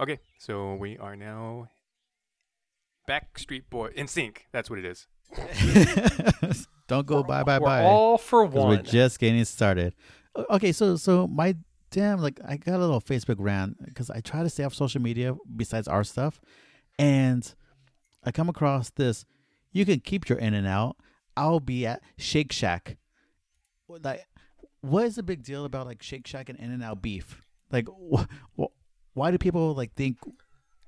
Okay, so we are now Backstreet Boy in sync. That's what it is. Don't go bye bye We're bye. all for 'cause we're just getting started. Okay, so so my damn like I got a little Facebook rant because I try to stay off social media besides our stuff, and I come across this. You can keep your in and out. I'll be at Shake Shack. Like, what is the big deal about like Shake Shack and In and Out beef? Like, wh- wh- why do people like think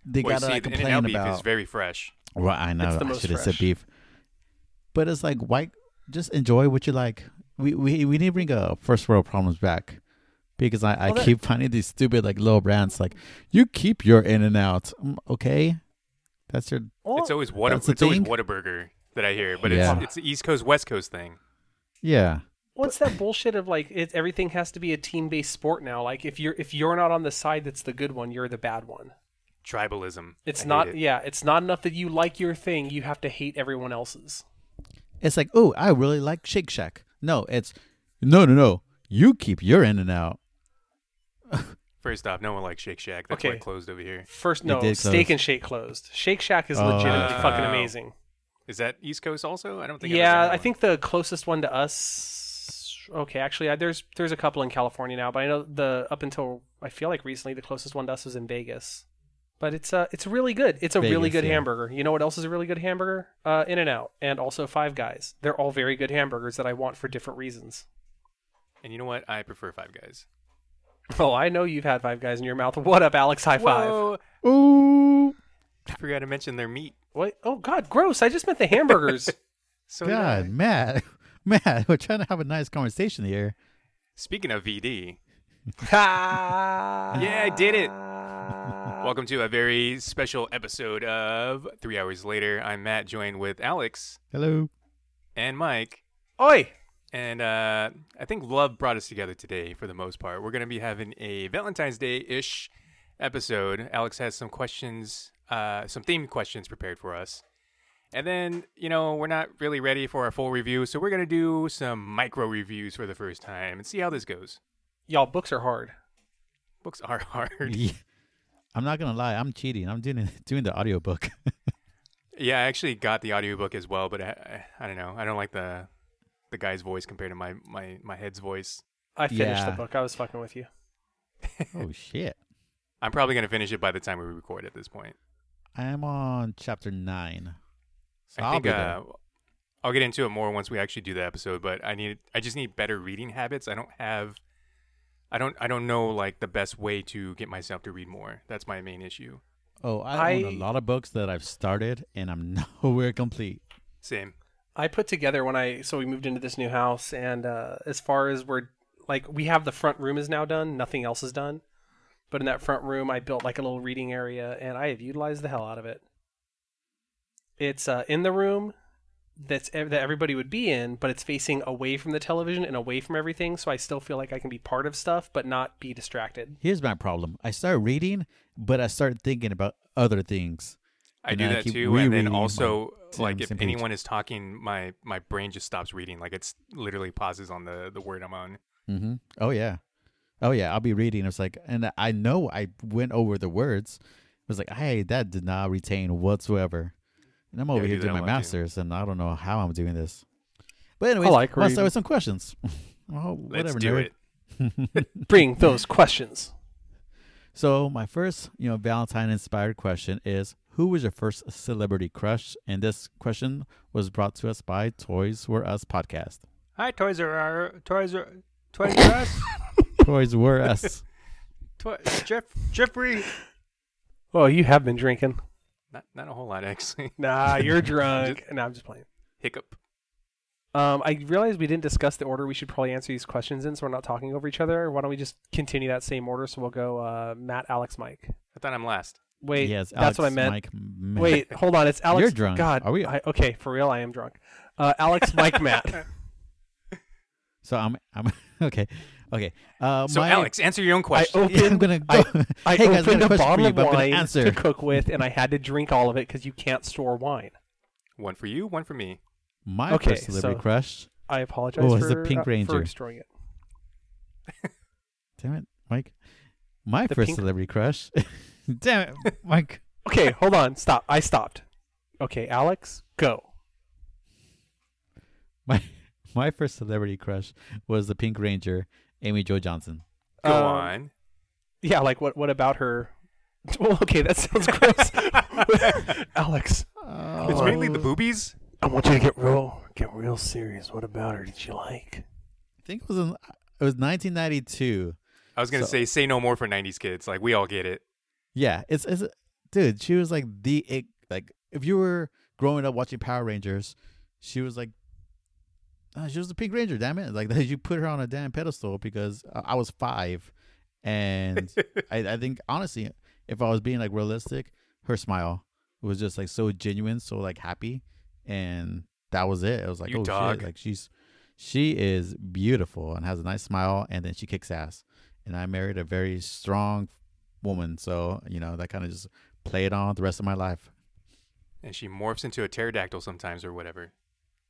they well, you gotta see, like, the complain In-N-Out beef about? is very fresh. Well, I know It's the I most should have said fresh. beef, but it's like why just enjoy what you like. We we we need to bring uh, first world problems back because I, I that- keep finding these stupid like little brands like you keep your in and out. Mm, Okay, that's your it's always what that's the it's always thing. Whataburger that I hear, but Yeah. it's it's the East Coast West Coast thing. yeah. What's that bullshit of like it, everything has to be a team based sport now? Like if you're if you're not on the side that's the good one, you're the bad one. Tribalism. It's I not it. yeah, it's not enough that you like your thing, you have to hate everyone else's. It's like oh I really like Shake Shack. No, it's no no no. You keep your in and out. First off, no one likes Shake Shack. That's why Okay. it closed over here. First It no, Steak and Shake closed. Shake Shack is Oh. legitimately fucking Oh. amazing. Is that East Coast also? I don't think. I've Yeah, I think the closest one to us. Okay, actually, I, there's there's a couple in California now, but I know the up until I feel like recently the closest one to us was in Vegas. But it's uh it's really good. It's a really good yeah. hamburger. You know what else is a really good hamburger? Uh, In and Out, and also Five Guys. They're all very good hamburgers that I want for different reasons. And you know what? I prefer Five Guys. Oh, I know you've had Five Guys in your mouth. What up, Alex? High five. Whoa! Ooh, I forgot to mention their meat. What? Oh God, gross! I just meant the hamburgers. So did God, Matt, Matt, we're trying to have a nice conversation here. Speaking of VD, yeah, Yeah, I did it. welcome to a very special episode of Three Hours Later. I'm Matt, joined with Alex Hello. and Mike. Oi! And uh, I think love brought us together today for the most part. We're going to be having a Valentine's Day ish episode. Alex has some questions, uh, some themed questions prepared for us. And then, you know, we're not really ready for a full review, so we're going to do some micro reviews for the first time and see how this goes. Y'all, books are hard. Books are hard. Yeah. I'm not gonna lie, I'm cheating. I'm doing doing the audiobook. Yeah, I actually got the audiobook as well, but I, I, I don't know. I don't like the the guy's voice compared to my my my head's voice. I finished the book. I was fucking with you. oh shit. I'm probably gonna finish it by the time we record at this point. I am on chapter nine. So I will think be there. uh, I'll get into it more once we actually do the episode. But I need I just need better reading habits. I don't have I don't I don't know like the best way to get myself to read more. That's my main issue. oh, I, own a lot of books that I've started and I'm nowhere complete. Same. I put together when I so we moved into this new house, and uh, as far as we're like we have the front room is now done. Nothing else is done. But in that front room, I built like a little reading area, and I have utilized the hell out of it. It's uh, in the room that's ev- that everybody would be in, but it's facing away from the television and away from everything, so I still feel like I can be part of stuff, but not be distracted. Here's my problem. I start reading, but I start thinking about other things. I do I that too, and then also like if same page. anyone is talking, my my brain just stops reading. Like it's literally pauses on the the word I'm on. Mm-hmm. Oh yeah, oh yeah. I'll be reading. It's like, and I know I went over the words. It was like, hey, that did not retain whatsoever. And I'm over I here doing my a lot, too. master's, and I don't know how I'm doing this. But anyways, like let's reading. start with some questions. oh, Let's whatever, do nerd. it. Bring those questions. So my first, you know, Valentine inspired question is who was your first celebrity crush? And this question was brought to us by Toys Were Us podcast. Hi, Toys R Us. Toys R Toys R Us. Toys Were Us. Toy- Jeff Jeffrey. Well, you have been drinking. Not not a whole lot actually. Nah, you're drunk. nah, I'm just playing. Hiccup. Um, I realized we didn't discuss the order we should probably answer these questions in, so we're not talking over each other. Why don't we just continue that same order? So we'll go uh, Matt, Alex, Mike. I thought I'm last. Wait, yes, that's Alex, what I meant. Mike, M- Wait, hold on. It's Alex. You're drunk. God, Are we- I, okay, for real, I am drunk. Uh, Alex, Mike, Matt. So I'm, I'm okay, okay. Uh, So my, Alex, answer your own I question. opened. I'm gonna go. I, I hey guys, opened got a a question for bottle you, of but I'm gonna wine answer. to cook with, and I had to drink all of it because you can't store wine. one for you, one for me. My Okay, first celebrity so- crush. I apologize Oh, it's for, the Pink uh, for Ranger. destroying it. Damn it, Mike. My The first pink- celebrity crush Damn it, Mike. Okay, hold on. Stop. I stopped. Okay, Alex, go. My my first celebrity crush was the Pink Ranger, Amy Jo Johnson. Go Um, on. Yeah, like what? What about her? Well, okay, that sounds gross. Alex, It's Oh. mainly the boobies. I want you to get real, get real serious. What about her? Did you like? I think it was in, it was 1992. I was gonna So- say say no more for '90s kids. Like we all get it. Yeah, it's it's dude. She was like the it, like if you were growing up watching Power Rangers, she was like. Uh, she was the Pink Ranger, damn it! Like you put her on a damn pedestal because I I was five, and I, I think honestly, if I was being like realistic, her smile was just like so genuine, so like happy, and that was it. It was like, You oh dog. shit, like she's she is beautiful and has a nice smile, and then she kicks ass. And I married a very strong woman, so you know that kind of just played on the rest of my life. and she morphs into a pterodactyl sometimes or whatever.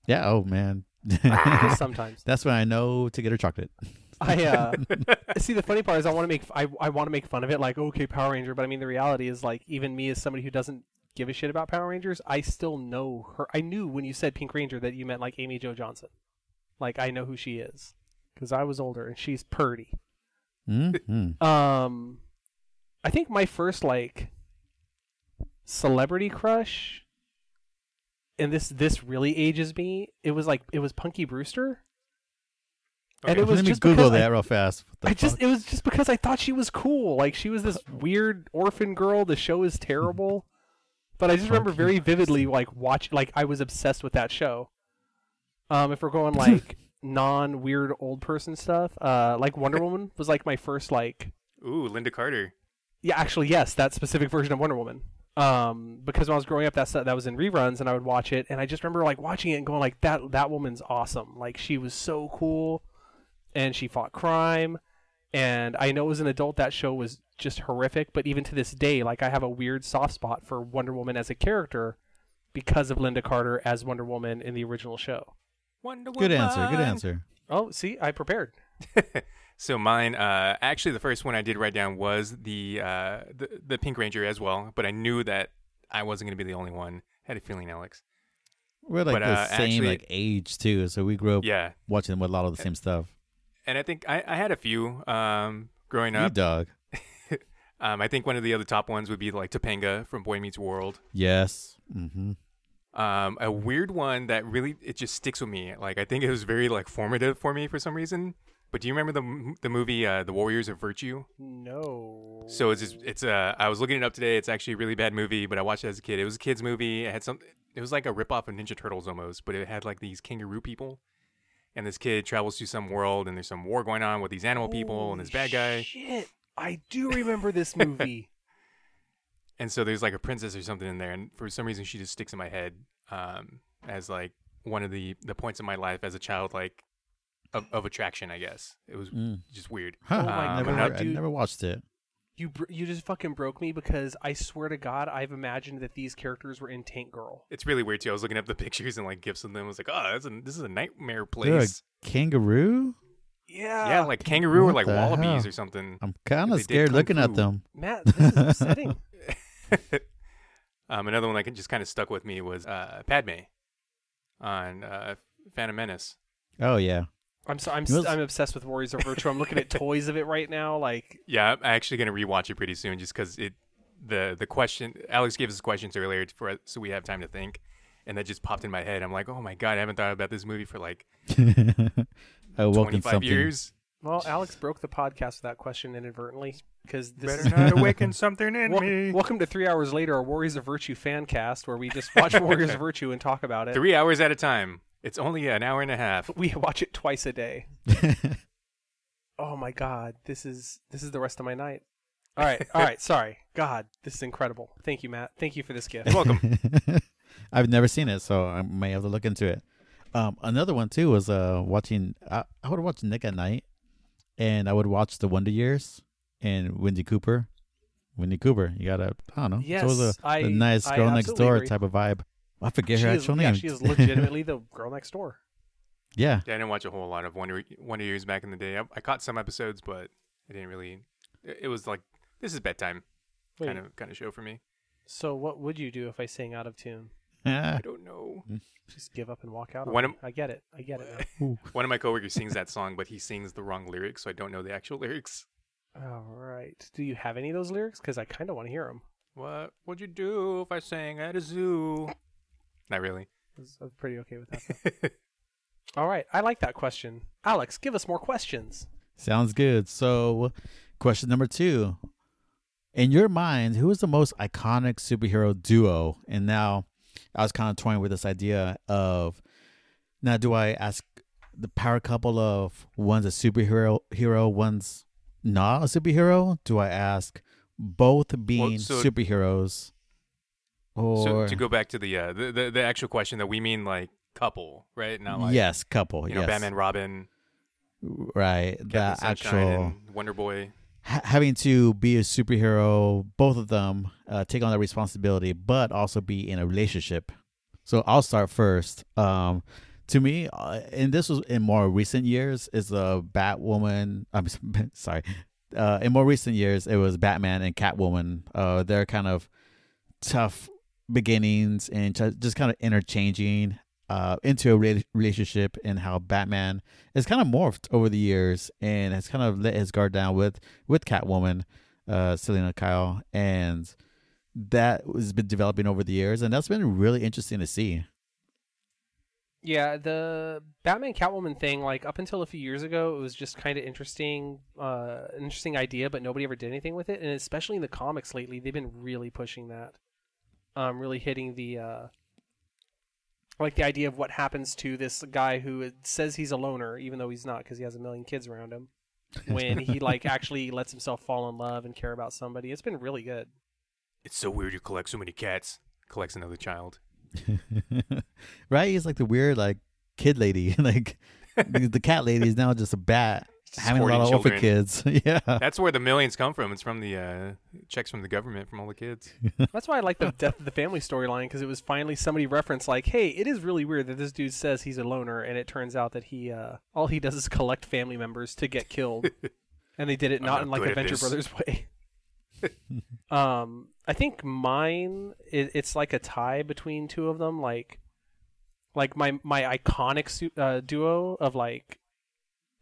Yeah. Oh man. Sometimes. That's when I know to get her chocolate. I uh, see. The funny part is, I want to make I, I want to make fun of it, like okay, Power Ranger. But I mean, the reality is, like, even me as somebody who doesn't give a shit about Power Rangers, I still know her. I knew when you said Pink Ranger that you meant like Amy Jo Johnson. Like, I know who she is because I was older and she's purty. Mm-hmm. Um, I think my first like celebrity crush, and this this really ages me. It was like it was Punky Brewster. And it was Let me just Google because I- that real fast. What the I just it was just because I thought she was cool. Like she was this weird orphan girl. The show is terrible. But I just remember very vividly like watch like I was obsessed with that show. Um if we're going like non weird old person stuff, uh like Wonder Woman was like my first like Ooh, Lynda Carter. yeah, actually yes, that specific version of Wonder Woman. Um because when I was growing up that that was in reruns and I would watch it and I just remember like watching it and going like that that woman's awesome. Like she was so cool and she fought crime and I know as an adult that show was just horrific, but even to this day, like I have a weird soft spot for Wonder Woman as a character because of Lynda Carter as Wonder Woman in the original show. Wonder Woman. good answer. Good answer. Oh, see, I prepared. so mine, uh, actually, the first one I did write down was the, uh, the the Pink Ranger as well, but I knew that I wasn't going to be the only one. I had a feeling, Alex. We're like But, the uh, same actually- like age too, so we grew up Yeah, watching a lot of the same stuff. and I think I, I had a few um, growing You up. dog. Um, I think one of the other top ones would be like Topanga from Boy Meets World. Yes. Mm-hmm. Um, a weird one that really it just sticks with me. Like I think it was very like formative for me for some reason. But do you remember the the movie uh, The Warriors of Virtue? No. So it's just, it's uh I was looking it up today. It's actually a really bad movie, but I watched it as a kid. It was a kids movie. It had some. It was like a ripoff of Ninja Turtles almost, but it had like these kangaroo people. And this kid travels to some world, and there's some war going on with these animal people and this bad guy. Shit, I do remember this movie. And so there's like a princess or something in there, and for some reason she just sticks in my head um, as like one of the the points in my life as a child, like of, of attraction. I guess it was Mm. just weird. Huh. Oh my Um, never, God, I dude. never watched it. You br- you just fucking broke me because I swear to God, I've imagined that these characters were in Tank Girl. It's really weird too. I was looking up the pictures and like gifs of them. I was like, oh, that's a, this is a nightmare They're a place. kangaroo? Yeah. yeah, like kangaroo or What like the wallabies hell? or something. I'm kind They of did scared kung looking at them. Matt, this is upsetting. um, another one that just kind of stuck with me was uh, Padme on uh, Phantom Menace. Oh yeah. I'm so, I'm was- I'm obsessed with Warriors of Virtue. I'm looking at toys of it right now. Like Yeah, I'm actually gonna rewatch it pretty soon, just because it the the question Alex gave us questions earlier for so we have time to think, and that just popped in my head. I'm like, oh my god, I haven't thought about this movie for like I woke 25 something. years. Well, Alex broke the podcast with that question inadvertently because this Better is not awaken something in Wel- me. welcome to three hours later, a Warriors of Virtue fan cast where we just watch Warriors of Virtue and talk about it. Three hours at a time. It's only an hour and a half. We watch it twice a day. Oh my god, this is this is the rest of my night. All right, all right, sorry. God, this is incredible. Thank you, Matt. Thank you for this gift. You're welcome. I've never seen it, so I may have to look into it. Um, another one too was uh watching. I, I would watch Nick at Night, and I would watch The Wonder Years and Wendy Cooper. Wendy Cooper, you gotta. I don't know. Yes, so it was a, I- a nice I girl next door agree. type of vibe. I forget she her is, actual yeah, name. she is legitimately the girl next door. yeah. Yeah, I didn't watch a whole lot of Wonder Wonder Years back in the day. I, I caught some episodes, but I didn't really. It, it was like this is bedtime. Wait, kind of kind of show for me. so what would you do if I sang out of tune? I don't know. Mm. Just give up and walk out. One of- I get it. I get it. One of my coworkers sings that song, but he sings the wrong lyrics, so I don't know the actual lyrics. All right. Do you have any of those lyrics? Because I kind of want to hear them. What would you do if I sang at a zoo? Not really. I was, I was pretty okay with that. All right. I like that question. Alex, give us more questions. sounds good. So, question number two: In your mind, who is the most iconic superhero duo? And now, I was kind of toying with this idea of now, do I ask the power couple of one's a superhero, hero, one's not a superhero? Do I ask both being so- superheroes? Or So to go back to the, uh, the the the actual question that we mean like couple, right? Not like yes, couple. you know yes. Batman, Robin, right? Captain The Sunshine, actual Wonder Boy. ha- having to be a superhero, both of them uh, take on that responsibility, but also be in a relationship. So I'll start first. Um, to me, uh, and this was in more recent years, is the Batwoman. I'm sorry. Uh, in more recent years, it was Batman and Catwoman. Uh, they're kind of tough beginnings and ju- just kind of interchanging uh, into a re- relationship and how Batman has kind of morphed over the years and has kind of let his guard down with with Catwoman, uh, Selina Kyle, and that has been developing over the years, and that's been really interesting to see. Yeah, the Batman Catwoman thing, like up until a few years ago, it was just kind of interesting, uh, interesting idea, but nobody ever did anything with it. And especially in the comics lately, they've been really pushing that, um, really hitting the, uh, like the idea of what happens to this guy who says he's a loner, even though he's not, because he has a million kids around him. When he like actually lets himself fall in love and care about somebody, it's been really good. It's so weird you collect so many cats. Collects another child. right? He's like the weird like kid lady, like the the cat lady is now just a bat having a lot Supporting of orphan children. kids. yeah, That's where the millions come from. It's from the uh, checks from the government from all the kids. That's why I like the death of the family storyline because it was finally somebody referenced like, "Hey, it is really weird that this dude says he's a loner, and it turns out that he uh, all he does is collect family members to get killed, and they did it not not in like good a Venture. Brothers way." um, I think mine it, it's like a tie between two of them, like like my my iconic su- uh, duo of like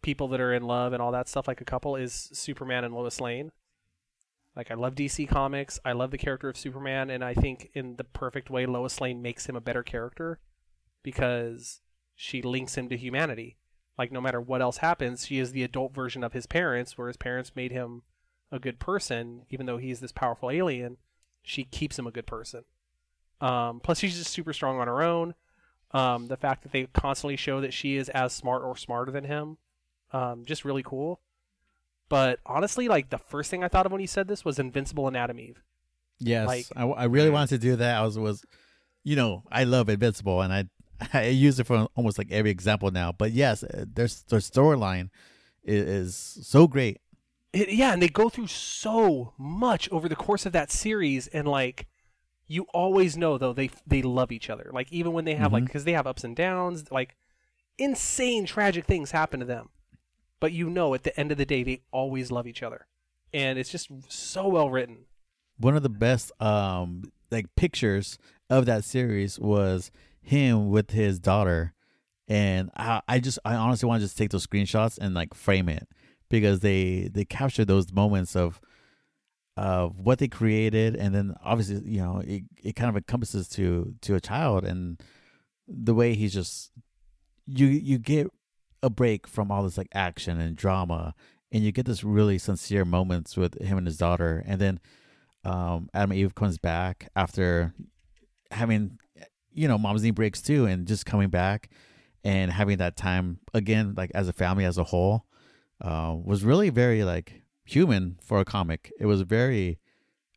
people that are in love and all that stuff, like a couple, is Superman and Lois Lane. Like I love DC comics. I love the character of Superman, and I think in the perfect way, Lois Lane makes him a better character because she links him to humanity. Like no matter what else happens, she is the adult version of his parents, where his parents made him a good person, even though he's this powerful alien. She keeps him a good person. Um, plus, she's just super strong on her own. Um, the fact that they constantly show that she is as smart or smarter than him, um, just really cool. But honestly, like the first thing I thought of when you said this was Invincible and Atom Eve. yes. Like- I, I really wanted to do that. I was was, you know, I love Invincible, and I I use it for almost like every example now. But yes, uh, their their storyline is, is so great. It, yeah, and they go through so much over the course of that series, and like you always know though they they love each other. Like even when they have like Mhm. because they have ups and downs, like insane tragic things happen to them, but you know at the end of the day they always love each other, and it's just so well written. one of the best um like pictures of that series was him with his daughter. And I, I just i honestly want to just take those screenshots and like frame it because they they capture those moments of of what they created. And then obviously you know it, it kind of encompasses to to a child and the way he's just you you get a break from all this like action and drama and you get this really sincere moments with him and his daughter and then um, Atom Eve comes back after having, you know, mom's knee breaks too, and just coming back and having that time again, like as a family as a whole, uh, was really very like human for a comic. It was very,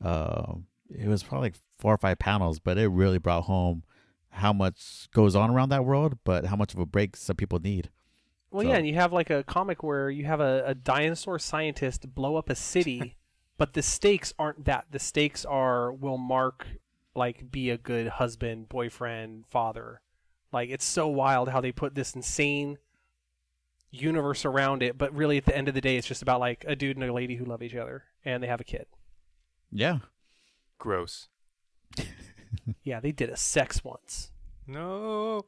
uh, it was probably like four or five panels, but it really brought home how much goes on around that world, but how much of a break some people need. Well, So- yeah, and you have like a comic where you have a, a dinosaur scientist blow up a city, but the stakes aren't that. The stakes are will Mark like be a good husband, boyfriend, father. Like it's so wild how they put this insane universe around it, but really at the end of the day, it's just about like a dude and a lady who love each other and they have a kid. Yeah. Gross. Yeah, they did a sex once. No.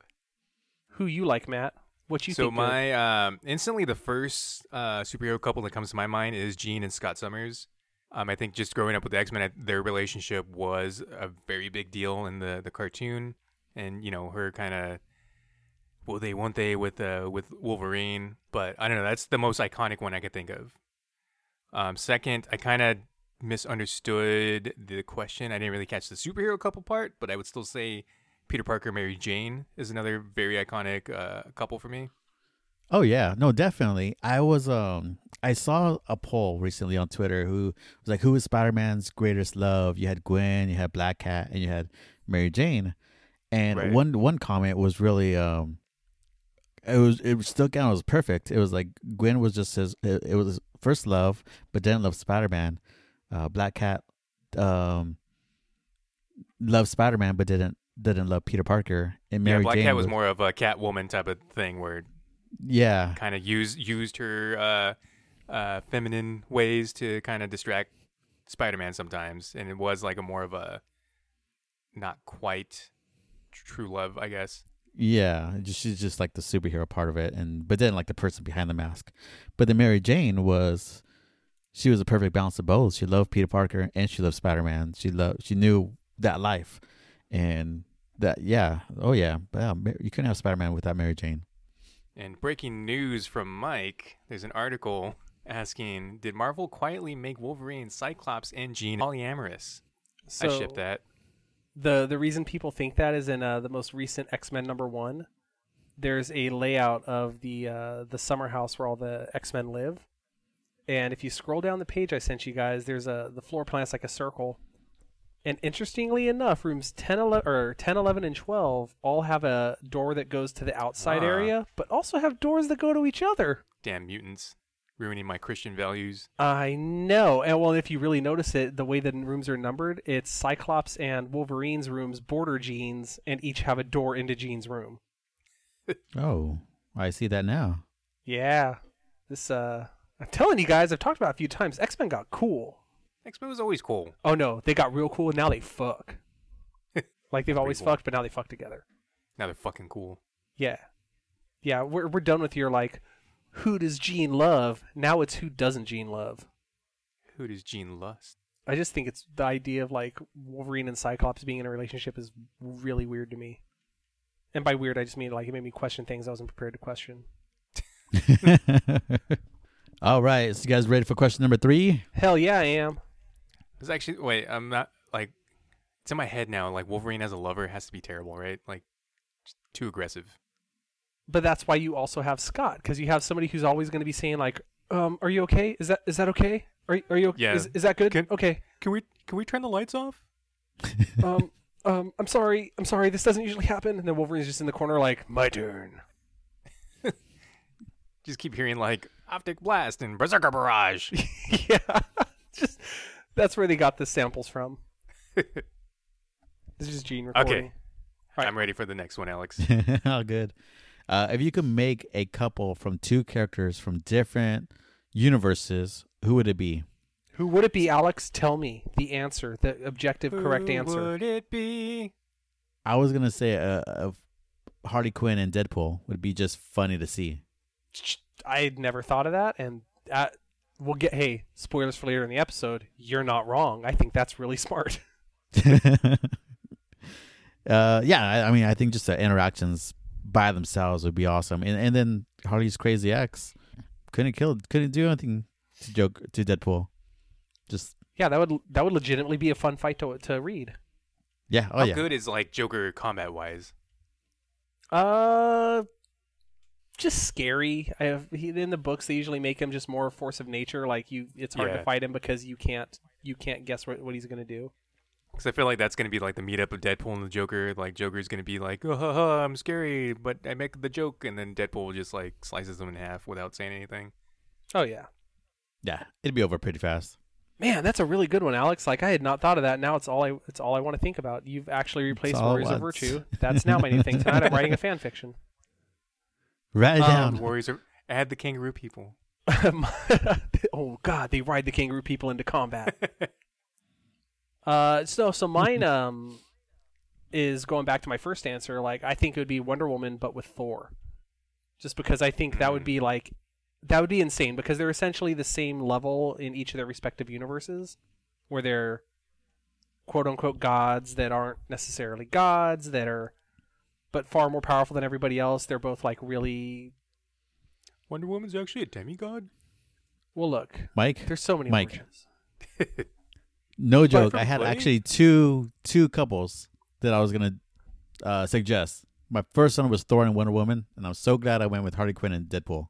Who you like, Matt? What you so think? my um, instantly the first uh, superhero couple that comes to my mind is Jean and Scott Summers. Um, I think just growing up with the X Men, their relationship was a very big deal in the the cartoon, and you know her kind of will they won't they with uh, with Wolverine. But I don't know. That's the most iconic one I could think of. Um, second, I kind of misunderstood the question. I didn't really catch the superhero couple part, but I would still say Peter Parker, Mary Jane is another very iconic uh, couple for me. Oh yeah, no, definitely. I was um I saw a poll recently on Twitter who was like, "Who is Spider Man's greatest love?" You had Gwen, you had Black Cat, and you had Mary Jane. And Right. one one comment was really um, it was it still kind of was perfect. It was like Gwen was just his it, it was his first love, but didn't love Spider Man. Uh, Black Cat um loved Spider Man, but didn't didn't love Peter Parker. And Mary yeah, Black Jane Cat was more of a Catwoman type of thing where yeah kind of used used her uh, uh, feminine ways to kind of distract Spider-Man sometimes, and it was like a more of a not quite true love, I guess. Yeah, just, she's just like the superhero part of it, and but then like the person behind the mask. But then Mary Jane was, she was a perfect balance of both. She loved Peter Parker and she loved Spider Man. She loved, she knew that life, and that yeah, oh yeah, yeah. You couldn't have Spider Man without Mary Jane. And breaking news from Mike: There's an article asking, "Did Marvel quietly make Wolverine, Cyclops, and Jean polyamorous?" so I ship that. the the reason people think that is in uh, the most recent X Men number one. There's a layout of the uh, the summer house where all the X Men live, and if you scroll down the page I sent you guys, there's a the floor plan's like a circle. And interestingly enough, rooms 10, 11, or 10, 11, and 12 all have a door that goes to the outside Ah. area, but also have doors that go to each other. Damn mutants, ruining my Christian values. I know. And well, if you really notice it, the way the rooms are numbered, it's Cyclops and Wolverine's rooms border Jean's and each have a door into Jean's room. Oh, I see that now. Yeah. This uh I'm telling you guys, I've talked about it a few times, X-Men got cool. X-Men was always cool. Oh no, they got real cool and now they fuck. like they've always cool. fucked, but now they fuck together. Now they're fucking cool. Yeah. Yeah, we're we're done with your like who does Jean love? Now it's who doesn't Jean love. Who does Jean lust? I just think it's the idea of like Wolverine and Cyclops being in a relationship is really weird to me. And by weird, I just mean like it made me question things I wasn't prepared to question. All right, so you guys ready for question number three? Hell yeah, I am. It's actually wait. I'm not like it's in my head now. Like Wolverine as a lover has to be terrible, right? Like too aggressive. But that's why you also have Scott because you have somebody who's always going to be saying like, um, "Are you okay? Is that is that okay? Are are you? Yeah. Is, is that good? Can- okay. Can we can we turn the lights off? Um, um, I'm sorry. I'm sorry. This doesn't usually happen." And then Wolverine's just in the corner like, "My turn." Just keep hearing like optic blast and berserker barrage. yeah, just that's where they got the samples from. This is Gene recording. Right. I'm ready for the next one, Alex. How good. Uh, if you could make a couple from two characters from different universes, who would it be? Who would it be, Alex? Tell me the answer, the objective, correct answer. Who would it be? I was gonna say uh, uh, Harley Quinn and Deadpool would be just funny to see. I had never thought of that, and uh, we'll get. Hey, spoilers for later in the episode. You're not wrong. I think that's really smart. uh, yeah, I, I mean, I think just the interactions by themselves would be awesome, and and then Harley's crazy ex couldn't kill, couldn't do anything to joke to Deadpool. Just yeah, that would that would legitimately be a fun fight to to read. yeah, oh How yeah, good is like Joker combat wise? Uh, just scary. I have, he, in the books, they usually make him just more a force of nature. Like you, it's hard Yeah. to fight him because you can't you can't guess what, what he's gonna do. Because I feel like that's gonna be like the meetup of Deadpool and the Joker. Like Joker's gonna be like, oh, ha, ha, I'm scary, but I make the joke, and then Deadpool just like slices him in half without saying anything. Oh yeah, yeah, it'd be over pretty fast. man, that's a really good one, Alex. Like I had not thought of that. Now it's all I it's all I want to think about. You've actually replaced Warriors of. Virtue. That's now my new thing tonight. I'm writing a fan fiction. Write it Um, down. Warriors are add the kangaroo people. oh God, they ride the kangaroo people into combat. Uh, so so mine um is going back to my first answer. Like I think it would be Wonder Woman, but with Thor, just because I think that would be like that would be insane because they're essentially the same level in each of their respective universes, where they're quote unquote gods that aren't necessarily gods that are, but far more powerful than everybody else. They're both like really Wonder Woman's actually a demigod. well. Look, Mike, there's so many Mike. versions. no joke. I had play? actually two two couples that I was gonna uh, suggest. My first one was Thor and Wonder Woman, and I'm so glad I went with Harley Quinn and Deadpool.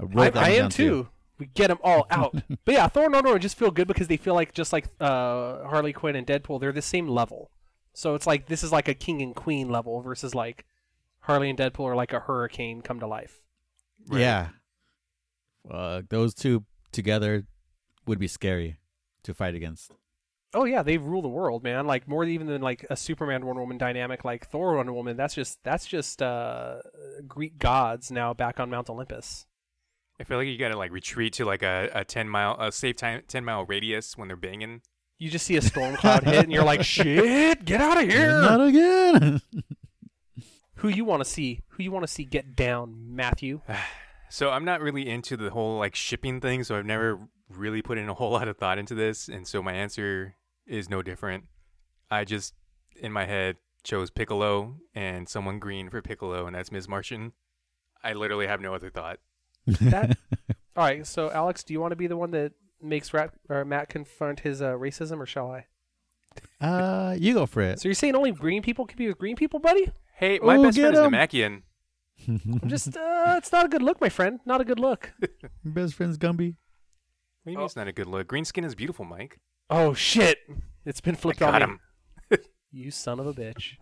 I, wrote I, that I am down, too. We get them all out. but yeah, Thor and Wonder Woman just feel good because they feel like just like uh, Harley Quinn and Deadpool, they're the same level. So it's like this is like a king and queen level versus like Harley and Deadpool are like a hurricane come to life. Right. Yeah, uh, those two together would be scary to fight against. Oh yeah, they rule the world, man. Like more even than like a Superman Wonder Woman dynamic, like Thor Wonder Woman. That's just that's just uh, Greek gods now back on Mount Olympus. I feel like you gotta like retreat to like a, a ten mile a safe time ten mile radius when they're banging. You just see a storm cloud hit, and you're like, "Shit, get out of here!" Not again. Who you want to see? Who you want to see get down, Matthew? So I'm not really into the whole like shipping thing, so I've never really put in a whole lot of thought into this, and so my answer is no different. I just in my head chose Piccolo and someone green for Piccolo, and that's Ms. Martian. I literally have no other thought. That all right. So Alex, do you want to be the one that makes Rat, or Matt confront his uh, racism, or shall I? uh, you go for it. So you're saying only green people can be with green people, buddy? Hey, my Ooh, best get friend is Namekian. I'm just, uh, it's not a good look, my friend. Not a good look. Best friends Gumby. What do you mean it's not a good look? Green skin is beautiful, Mike. Oh shit! It's been I flipped got on me. him. You son of a bitch.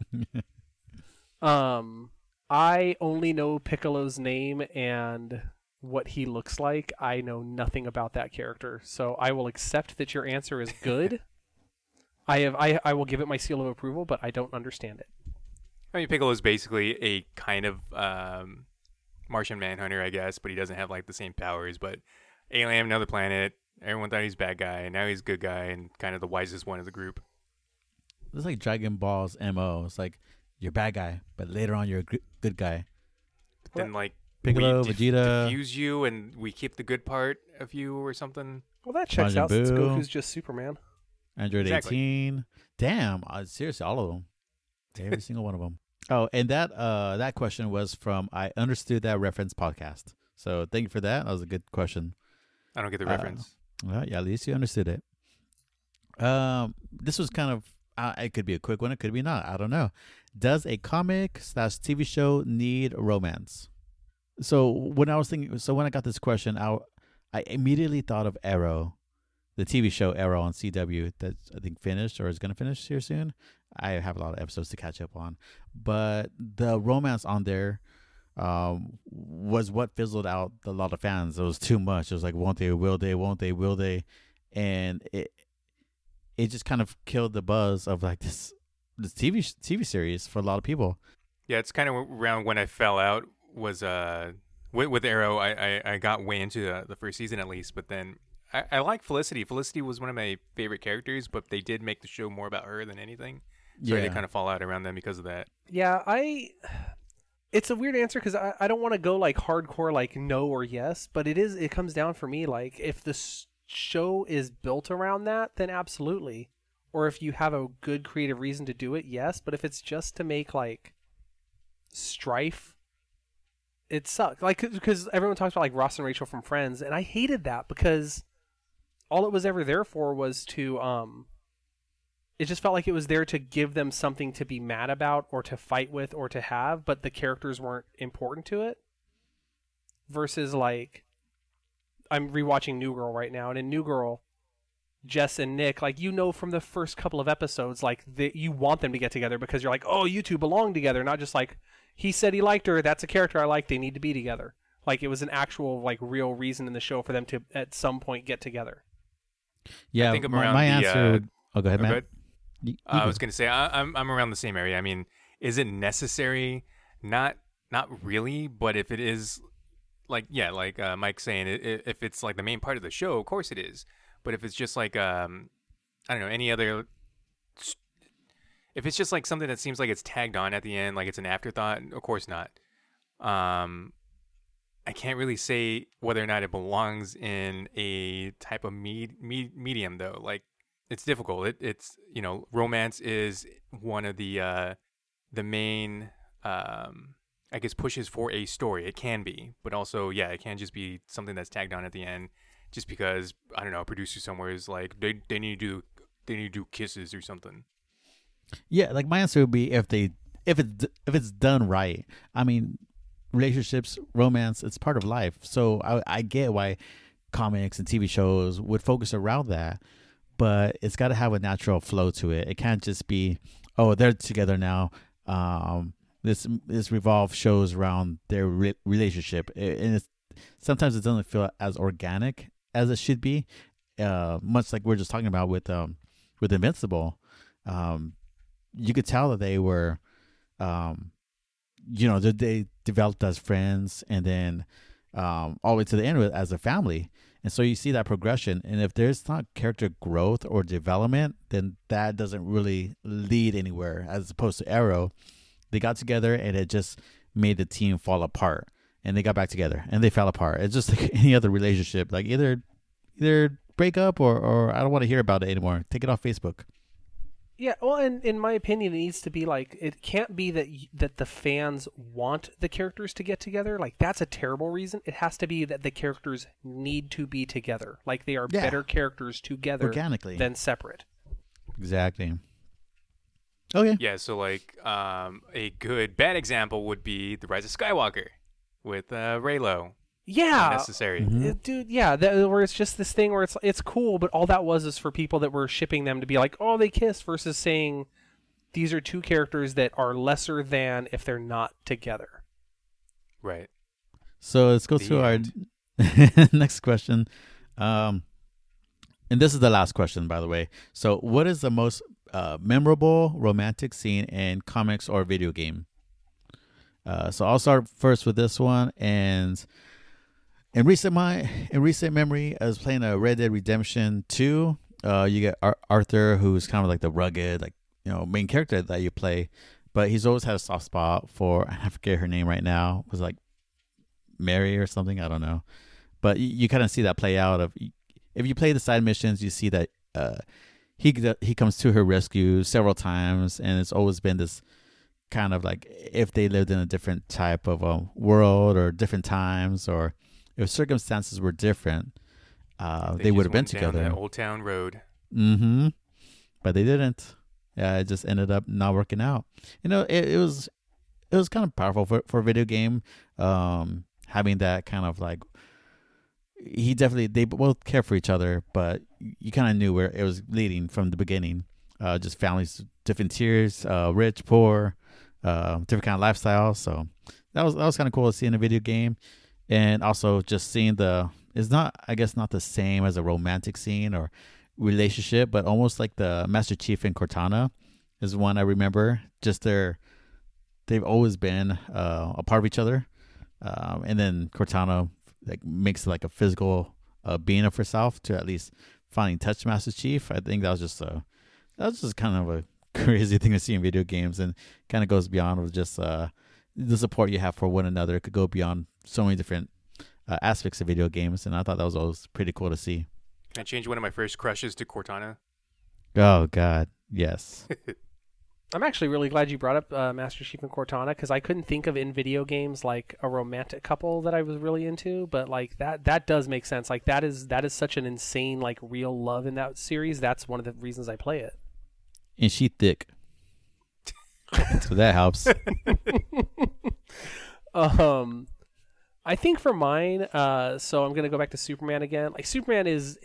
um, I only know Piccolo's name and what he looks like. I know nothing about that character, so I will accept that your answer is good. I have, I, I will give it my seal of approval, but I don't understand it. I mean, Piccolo is basically a kind of um, Martian Manhunter, I guess, but he doesn't have like the same powers. But alien, another planet. Everyone thought he's bad guy, and now he's good guy and kind of the wisest one of the group. It's like Dragon Ball's mo. It's like you're a bad guy, but later on you're a good guy. But then like Piccolo, we dif- Vegeta. diffuse you, and we keep the good part of you or something. Well, that checks Majin out since Buu. Goku's just Superman. Android Exactly. 18. Damn, uh, seriously, all of them. Every single one of them. Oh, and that uh that question was from I understood that reference podcast. So thank you for that. That was a good question. I don't get the Uh, reference. Well, yeah, at least you understood it. Um, this was kind of uh, it could be a quick one, it could be not. I don't know. Does a comic slash TV show need romance? So when I was thinking, so when I got this question, I I immediately thought of Arrow, the TV show Arrow on CW that's I think finished or is going to finish here soon. I have a lot of episodes to catch up on, but the romance on there um, was what fizzled out a lot of fans. It was too much. It was like, won't they? Will they? Won't they? Will they? And it it just kind of killed the buzz of like this this TV TV series for a lot of people. Yeah, it's kind of around when I fell out. Was uh with, with Arrow, I, I I got way into the, the first season at least, but then I, I like Felicity. Felicity was one of my favorite characters, but they did make the show more about her than anything. So I did kind of fall out around them because of that. Yeah, I. It's a weird answer because I, I don't want to go like hardcore like no or yes, but it is it comes down for me like if the show is built around that, then absolutely, or if you have a good creative reason to do it, yes. But if it's just to make like strife, it sucked. Like because everyone talks about like Ross and Rachel from Friends, and I hated that because all it was ever there for was to um it just felt like it was there to give them something to be mad about or to fight with or to have, but the characters weren't important to it. Versus like I'm rewatching New Girl right now, and in New Girl, Jess and Nick, like you know from the first couple of episodes, like that you want them to get together because you're like, oh, you two belong together, not just like he said he liked her, that's a character I like, they need to be together. Like it was an actual like real reason in the show for them to at some point get together. Yeah, think I'm my, around my the, answer. uh, would, oh, go ahead, Oh, Matt. ahead. You- you Uh, I was gonna say I, I'm I'm around the same area. I mean, is it necessary? Not not really, but if it is, like yeah, like uh, Mike's saying, i- i- if it's like the main part of the show, of course it is. But if it's just like um, I don't know, any other s- if it's just like something that seems like it's tagged on at the end, like it's an afterthought, of course not. Um, I can't really say whether or not it belongs in a type of med- me- medium though. Like it's difficult. It, it's you know, romance is one of the uh, the main um, I guess pushes for a story. It can be, but also yeah, it can just be something that's tagged on at the end, just because I don't know, a producer somewhere is like they they need to do they need to do kisses or something. Yeah, like my answer would be if they if it's if it's done right. I mean, relationships, romance, it's part of life. So I I get why comics and TV shows would focus around that, but it's got to have a natural flow to it. It can't just be oh they're together now. Um, this this revolve shows around their re- relationship, and it's sometimes it doesn't feel as organic as it should be. Uh, much like we are just talking about with um with Invincible. Um, you could tell that they were, um, you know, that they developed as friends and then um, all the way to the end with as a family. And so you see that progression. And if there's not character growth or development, then that doesn't really lead anywhere. As opposed to Arrow, they got together and it just made the team fall apart. And they got back together and they fell apart. It's just like any other relationship. Like either either break up or, or I don't want to hear about it anymore. Take it off Facebook. Yeah, well, and in my opinion, it needs to be like it can't be that y- that the fans want the characters to get together. Like that's a terrible reason. It has to be that the characters need to be together. Like they are Yeah. better characters together Organically. than separate. Exactly. Okay. Yeah, so like um, a good bad example would be the Rise of Skywalker with uh, Reylo. Yeah, Unnecessary. Mhm. Uh, dude. Yeah, that, where it's just this thing where it's it's cool, but all that was is for people that were shipping them to be like, oh, they kiss, versus saying these are two characters that are lesser than if they're not together. Right. So let's go The to our next question. Um, and this is the last question, by the way. So, what is the most uh, memorable romantic scene in comics or video game? Uh, so I'll start first with this one. And in recent my in recent memory, I was playing a Red Dead Redemption Two. Uh, you get Ar- Arthur, who's kind of like the rugged, like you know, main character that you play, but he's always had a soft spot for I forget her name right now. It was like Mary or something. I don't know, but you, you kind of see that play out. Of if you play the side missions, you see that uh, he he comes to her rescue several times, and it's always been this kind of like if they lived in a different type of a world or different times, or if circumstances were different, uh, they, just would have been together. that Old Town Road. Mm-hmm. But they didn't. Yeah, it just ended up not working out. You know, it, it was it was kind of powerful for for a video game. Um, having that kind of like he definitely they both care for each other, but you kind of knew where it was leading from the beginning. Uh, just families, different tiers, uh, rich, poor, uh, different kind of lifestyle. So that was that was kind of cool to see in a video game, and also just seeing the it's not I guess not the same as a romantic scene or relationship, but almost like the Master Chief and Cortana is one I remember. Just their they've always been uh, a part of each other, um, and then Cortana like makes like a physical uh, being of herself to at least finally touch Master Chief. I think that was just a that was just kind of a crazy thing to see in video games, and kind of goes beyond just uh, the support you have for one another. It could go beyond so many different uh, aspects of video games, and I thought that was always pretty cool to see. Can I change one of my first crushes to Cortana? Oh God, yes. I'm actually really glad you brought up uh, Master Chief and Cortana because I couldn't think of in video games like a romantic couple that I was really into, but like that that does make sense. Like that is that is such an insane like real love in that series. That's one of the reasons I play it. and she thick. so that helps. Um, I think for mine, uh, so I'm gonna go back to Superman again. Like Superman is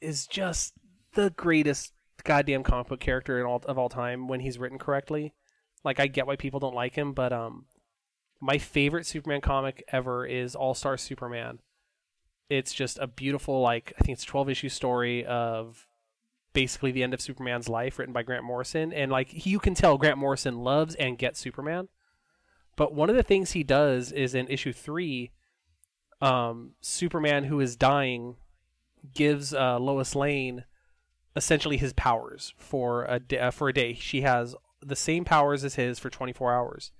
is just the greatest goddamn comic book character in all of all time when he's written correctly. Like I get why people don't like him, but um, my favorite Superman comic ever is All Star Superman. It's just a beautiful, like I think it's 12 issue story of basically the end of Superman's life, written by Grant Morrison, and like you can tell Grant Morrison loves and gets Superman. But one of the things he does is in issue three, um, Superman, who is dying, gives uh, Lois Lane essentially his powers for a day, uh, for a day. She has the same powers as his for 24 hours.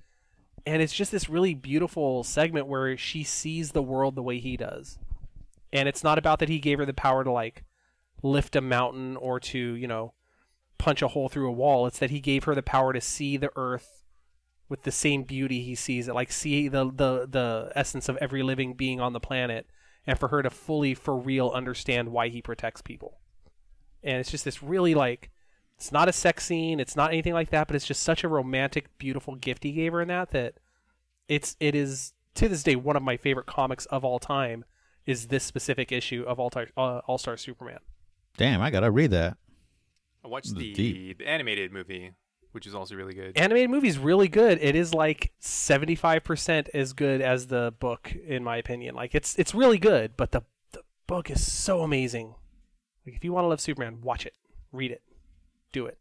And it's just this really beautiful segment where she sees the world the way he does. And it's not about that he gave her the power to like lift a mountain or to, you know, punch a hole through a wall. It's that he gave her the power to see the earth with the same beauty he sees it, like see the the the essence of every living being on the planet, and for her to fully, for real, understand why he protects people. And it's just this really like, it's not a sex scene, it's not anything like that, but it's just such a romantic, beautiful gift he gave her in that that it's it is to this day one of my favorite comics of all time. Is this specific issue of All Star uh, All Star Superman? Damn, I gotta read that. I watched The the, the animated movie, which is also really good. animated movie's really good. It is like seventy five percent as good as the book, in my opinion. Like it's it's really good, but the the book is so amazing. Like if you want to love Superman, watch it, read it, do it.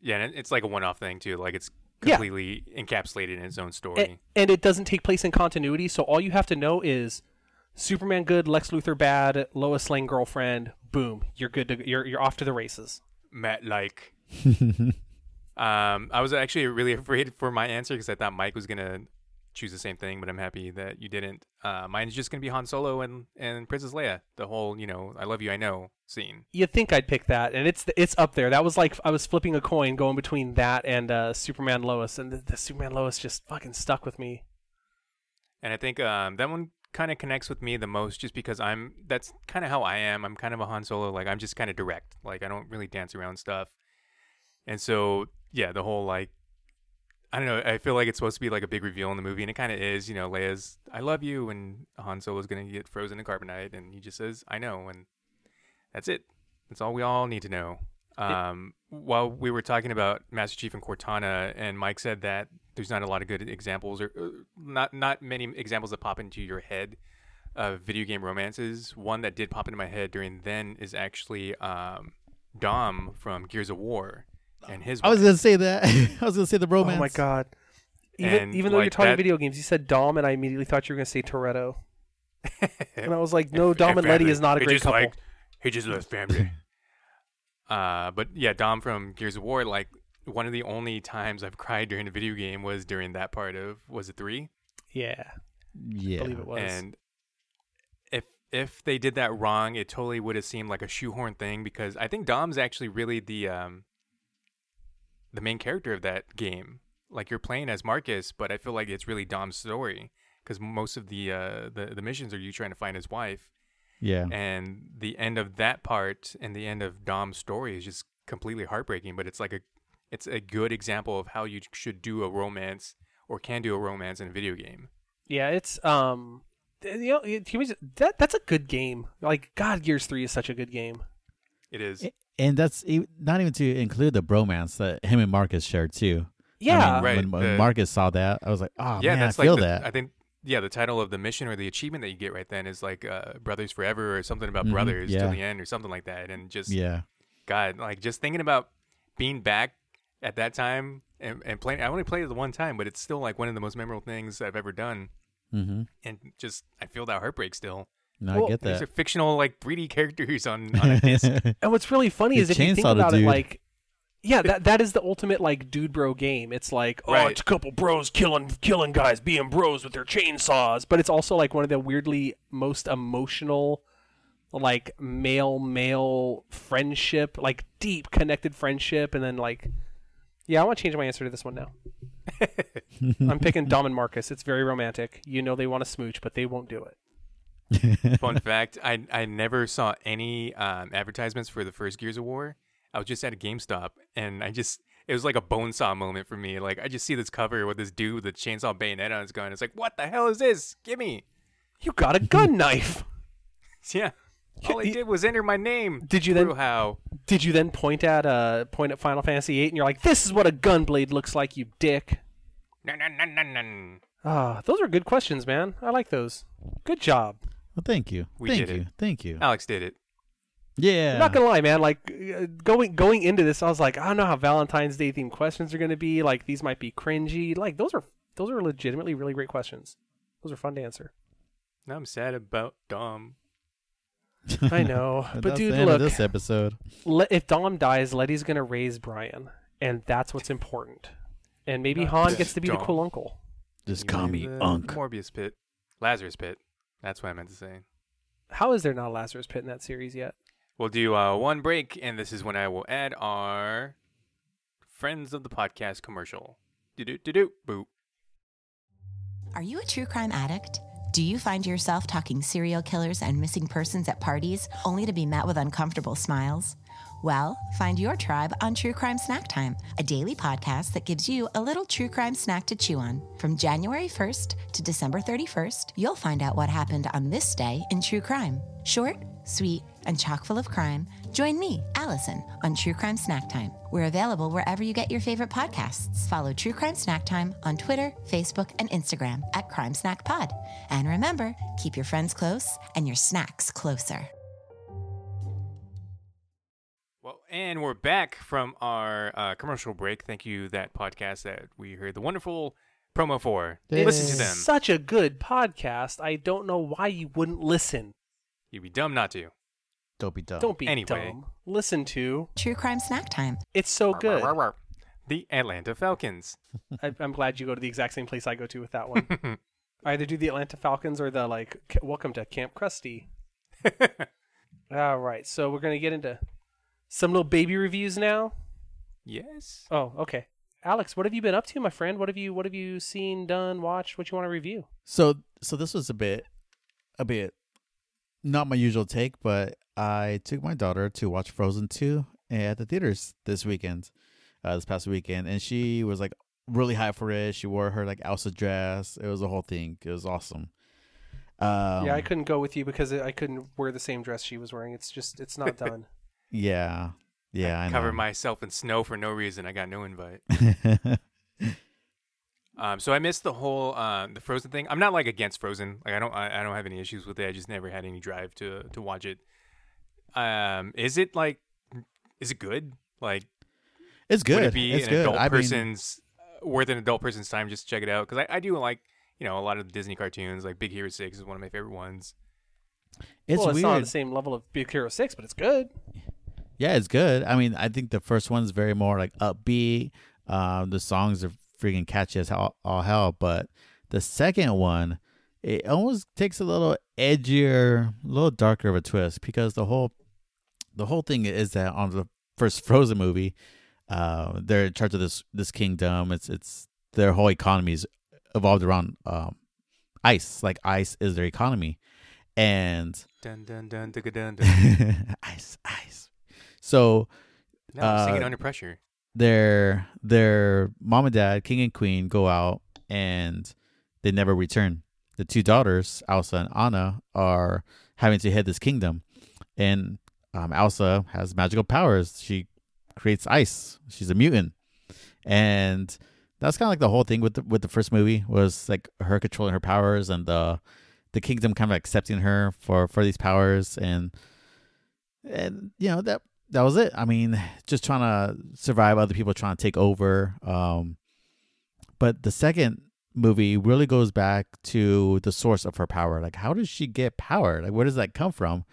yeah, and it's like a one-off thing too. Like it's Yeah. completely encapsulated in its own story. And, and it doesn't take place in continuity, so all you have to know is Superman good, Lex Luthor bad, Lois Lane girlfriend. Boom, you're good. To, you're you're off to the races. Matt like. um, I was actually really afraid for my answer because I thought Mike was gonna choose the same thing, but I'm happy that you didn't. Uh, mine's just gonna be Han Solo and and Princess Leia. The whole, you know, I love you, I know scene. You'd think I'd pick that, and it's it's up there. That was like I was flipping a coin, going between that and uh, Superman Lois, and the, the Superman Lois just fucking stuck with me. And I think um, that one kind of connects with me the most just because I'm that's kind of how I am. I'm kind of a Han Solo. Like I'm just kind of direct. Like I don't really dance around stuff. And so yeah, the whole like I don't know. I feel like it's supposed to be like a big reveal in the movie, and it kind of is. You know, Leia's "I love you," and Han Solo's gonna get frozen in carbonite, and he just says "I know," and that's it. That's all we all need to know. Um, while we were talking about Master Chief and Cortana, and Mike said that there's not a lot of good examples, or uh, not not many examples that pop into your head of video game romances. One that did pop into my head during then is actually um, Dom from Gears of War, and his. I was gonna say that. I was gonna say the romance. Oh my god! Even And, even though you're talking that- video games, you said Dom, and I immediately thought you were gonna say Toretto, and I was like, no, And- Dom and and Letty is not a He great just couple. like- he just loves family. uh, but yeah, Dom from Gears of War, like one of the only times I've cried during a video game was during that part of was it three? yeah, Yeah. I believe it was. And if if they did that wrong, it totally would have seemed like a shoehorn thing because I think Dom's actually really the um the main character of that game. Like you're playing as Marcus, but I feel like it's really Dom's story because most of the uh the, the missions are you trying to find his wife Yeah. and the end of that part and the end of Dom's story is just completely heartbreaking. But it's like a, it's a good example of how you should do a romance or can do a romance in a video game. yeah, it's um, you know, it- he was that that's a good game. Like God, Gears Three is such a good game. It is. A- And that's e- not even to include the bromance that him and Marcus shared too. Yeah, I mean, Right, When, when the- Marcus saw that, I was like, oh yeah, man, that's I feel like the, that. I think yeah, the title of the mission or the achievement that you get right then is like uh, Brothers Forever or something about Mhm, brothers till the end or something like that. And just yeah. God, like just thinking about being back at that time and, and playing. I only played it the one time, but it's still like one of the most memorable things I've ever done. Mm-hmm. And just I feel that heartbreak still. No, Well, I get that. These that. are fictional like 3D characters on, on a disc. And what's really funny is if you think chainsawed a about it, like, yeah, that that is the ultimate like dude bro game. It's like, oh, Right. it's a couple bros killing killing guys, being bros with their chainsaws. But it's also like one of the weirdly most emotional, like male male friendship, like deep connected friendship, and then like, yeah, I want to change my answer to this one now. I'm picking Dom and Marcus. It's very romantic. You know they want to smooch, but they won't do it. Fun fact: I I never saw any um, advertisements for the first Gears of War. I was just at a GameStop, and I just it was like a bone saw moment for me. Like I just see this cover with this dude with a chainsaw bayonet on his gun. It's like, what the hell is this? Give me! You got a gun knife. Yeah. All he did was enter my name. Did you then- how? Did you then point at uh point at Final Fantasy VIII and you're like, this is what a gun blade looks like, you dick? Nun, nun, nun, nun, nun. Ah, those are good questions, man. I like those. Good job. Well, thank you. We thank did you. it. Thank you. Alex did it. yeah. I'm not gonna lie, man. Like uh, going going into this, I was like, I don't know how Valentine's Day themed questions are gonna be. Like these might be cringy. Like those are those are legitimately really great questions. Those are fun to answer. Now I'm sad about Dom. I know, but that's dude, look, of this episode. Le- if Dom dies, Letty's gonna raise Brian, and that's what's important. And maybe Not Han gets to be the cool uncle. Just You call mean me the Unk. Morbius pit. Lazarus pit. That's what I meant to say. How is there not a Lazarus Pit in that series yet? We'll do uh, one break, and this is when I will add our friends of the podcast commercial. Do do do do boop. Are you a true crime addict? Do you find yourself talking serial killers and missing persons at parties only to be met with uncomfortable smiles? Well, find your tribe on True Crime Snack Time, a daily podcast that gives you a little true crime snack to chew on. From January 1st to December 31st, you'll find out what happened on this day in true crime. Short, sweet, and chock full of crime, join me, Allison, on True Crime Snack Time. We're available wherever you get your favorite podcasts. Follow True Crime Snack Time on Twitter, Facebook, and Instagram at Crime Snack Pod. And remember, keep your friends close and your snacks closer. And we're back from our uh, commercial break. Thank you, that podcast that we heard the wonderful promo for. Yay. Listen to them. Such a good podcast. I don't know why you wouldn't listen. You'd be dumb not to. Don't be dumb. Don't be Anyway. dumb. Listen to. True Crime Snack Time. It's so good. The Atlanta Falcons. I, I'm glad you go to the exact same place I go to with that one. Either do the Atlanta Falcons or the like. "K- Welcome to Camp Krusty. All right, so we're gonna get into some little baby reviews now. yes. Oh, okay. Alex, what have you been up to, my friend? What have you What have you seen, done, watched? What you want to review? So so this was a bit a bit not my usual take, but I took my daughter to watch Frozen 2 at the theaters this weekend. Uh, this past weekend and she was like really high for it. She wore her like Elsa dress. It was a whole thing. It was awesome. Um, yeah, I couldn't go with you because I couldn't wear the same dress she was wearing. It's just it's not done. Yeah. Yeah, I, Cover know. myself in snow for no reason. I got no invite. Um, so I missed the whole uh, the Frozen thing. I'm not like against Frozen. Like I don't I, I don't have any issues with it. I just never had any drive to to watch it. Um, is it like is it good? Like it's good. would it be it's an good. adult I mean, person's uh, worth an adult person's time just to check it out? Because I, I do like you know a lot of the Disney cartoons. Like Big Hero Six is one of my favorite ones. it's well, it's weird. not on the same level of Big Hero Six, but it's good. Yeah, it's good. I mean, I think the first one's very more like upbeat. Um, the songs are freaking catchy as all, all hell, but the second one, it almost takes a little edgier, a little darker of a twist because the whole, the whole thing is that on the first Frozen movie, uh, they're in charge of this this kingdom. It's it's their whole economy is evolved around um, ice. Like ice is their economy, and Dun dun dun dun dun. dun. ice, ice. So No, I'm singing Uh, under pressure. their their mom and dad, king and queen, go out and they never return. The two daughters, Elsa and Anna, are having to head this kingdom, and um, Elsa has magical powers. She creates ice. She's a mutant, and that's kind of like the whole thing with the, with the first movie was like her controlling her powers and the the kingdom kind of accepting her for for these powers and and you know that that was it. I mean, just trying to survive other people trying to take over. Um, but the second movie really goes back to the source of her power. Like, how does she get power? Like, where does that come from?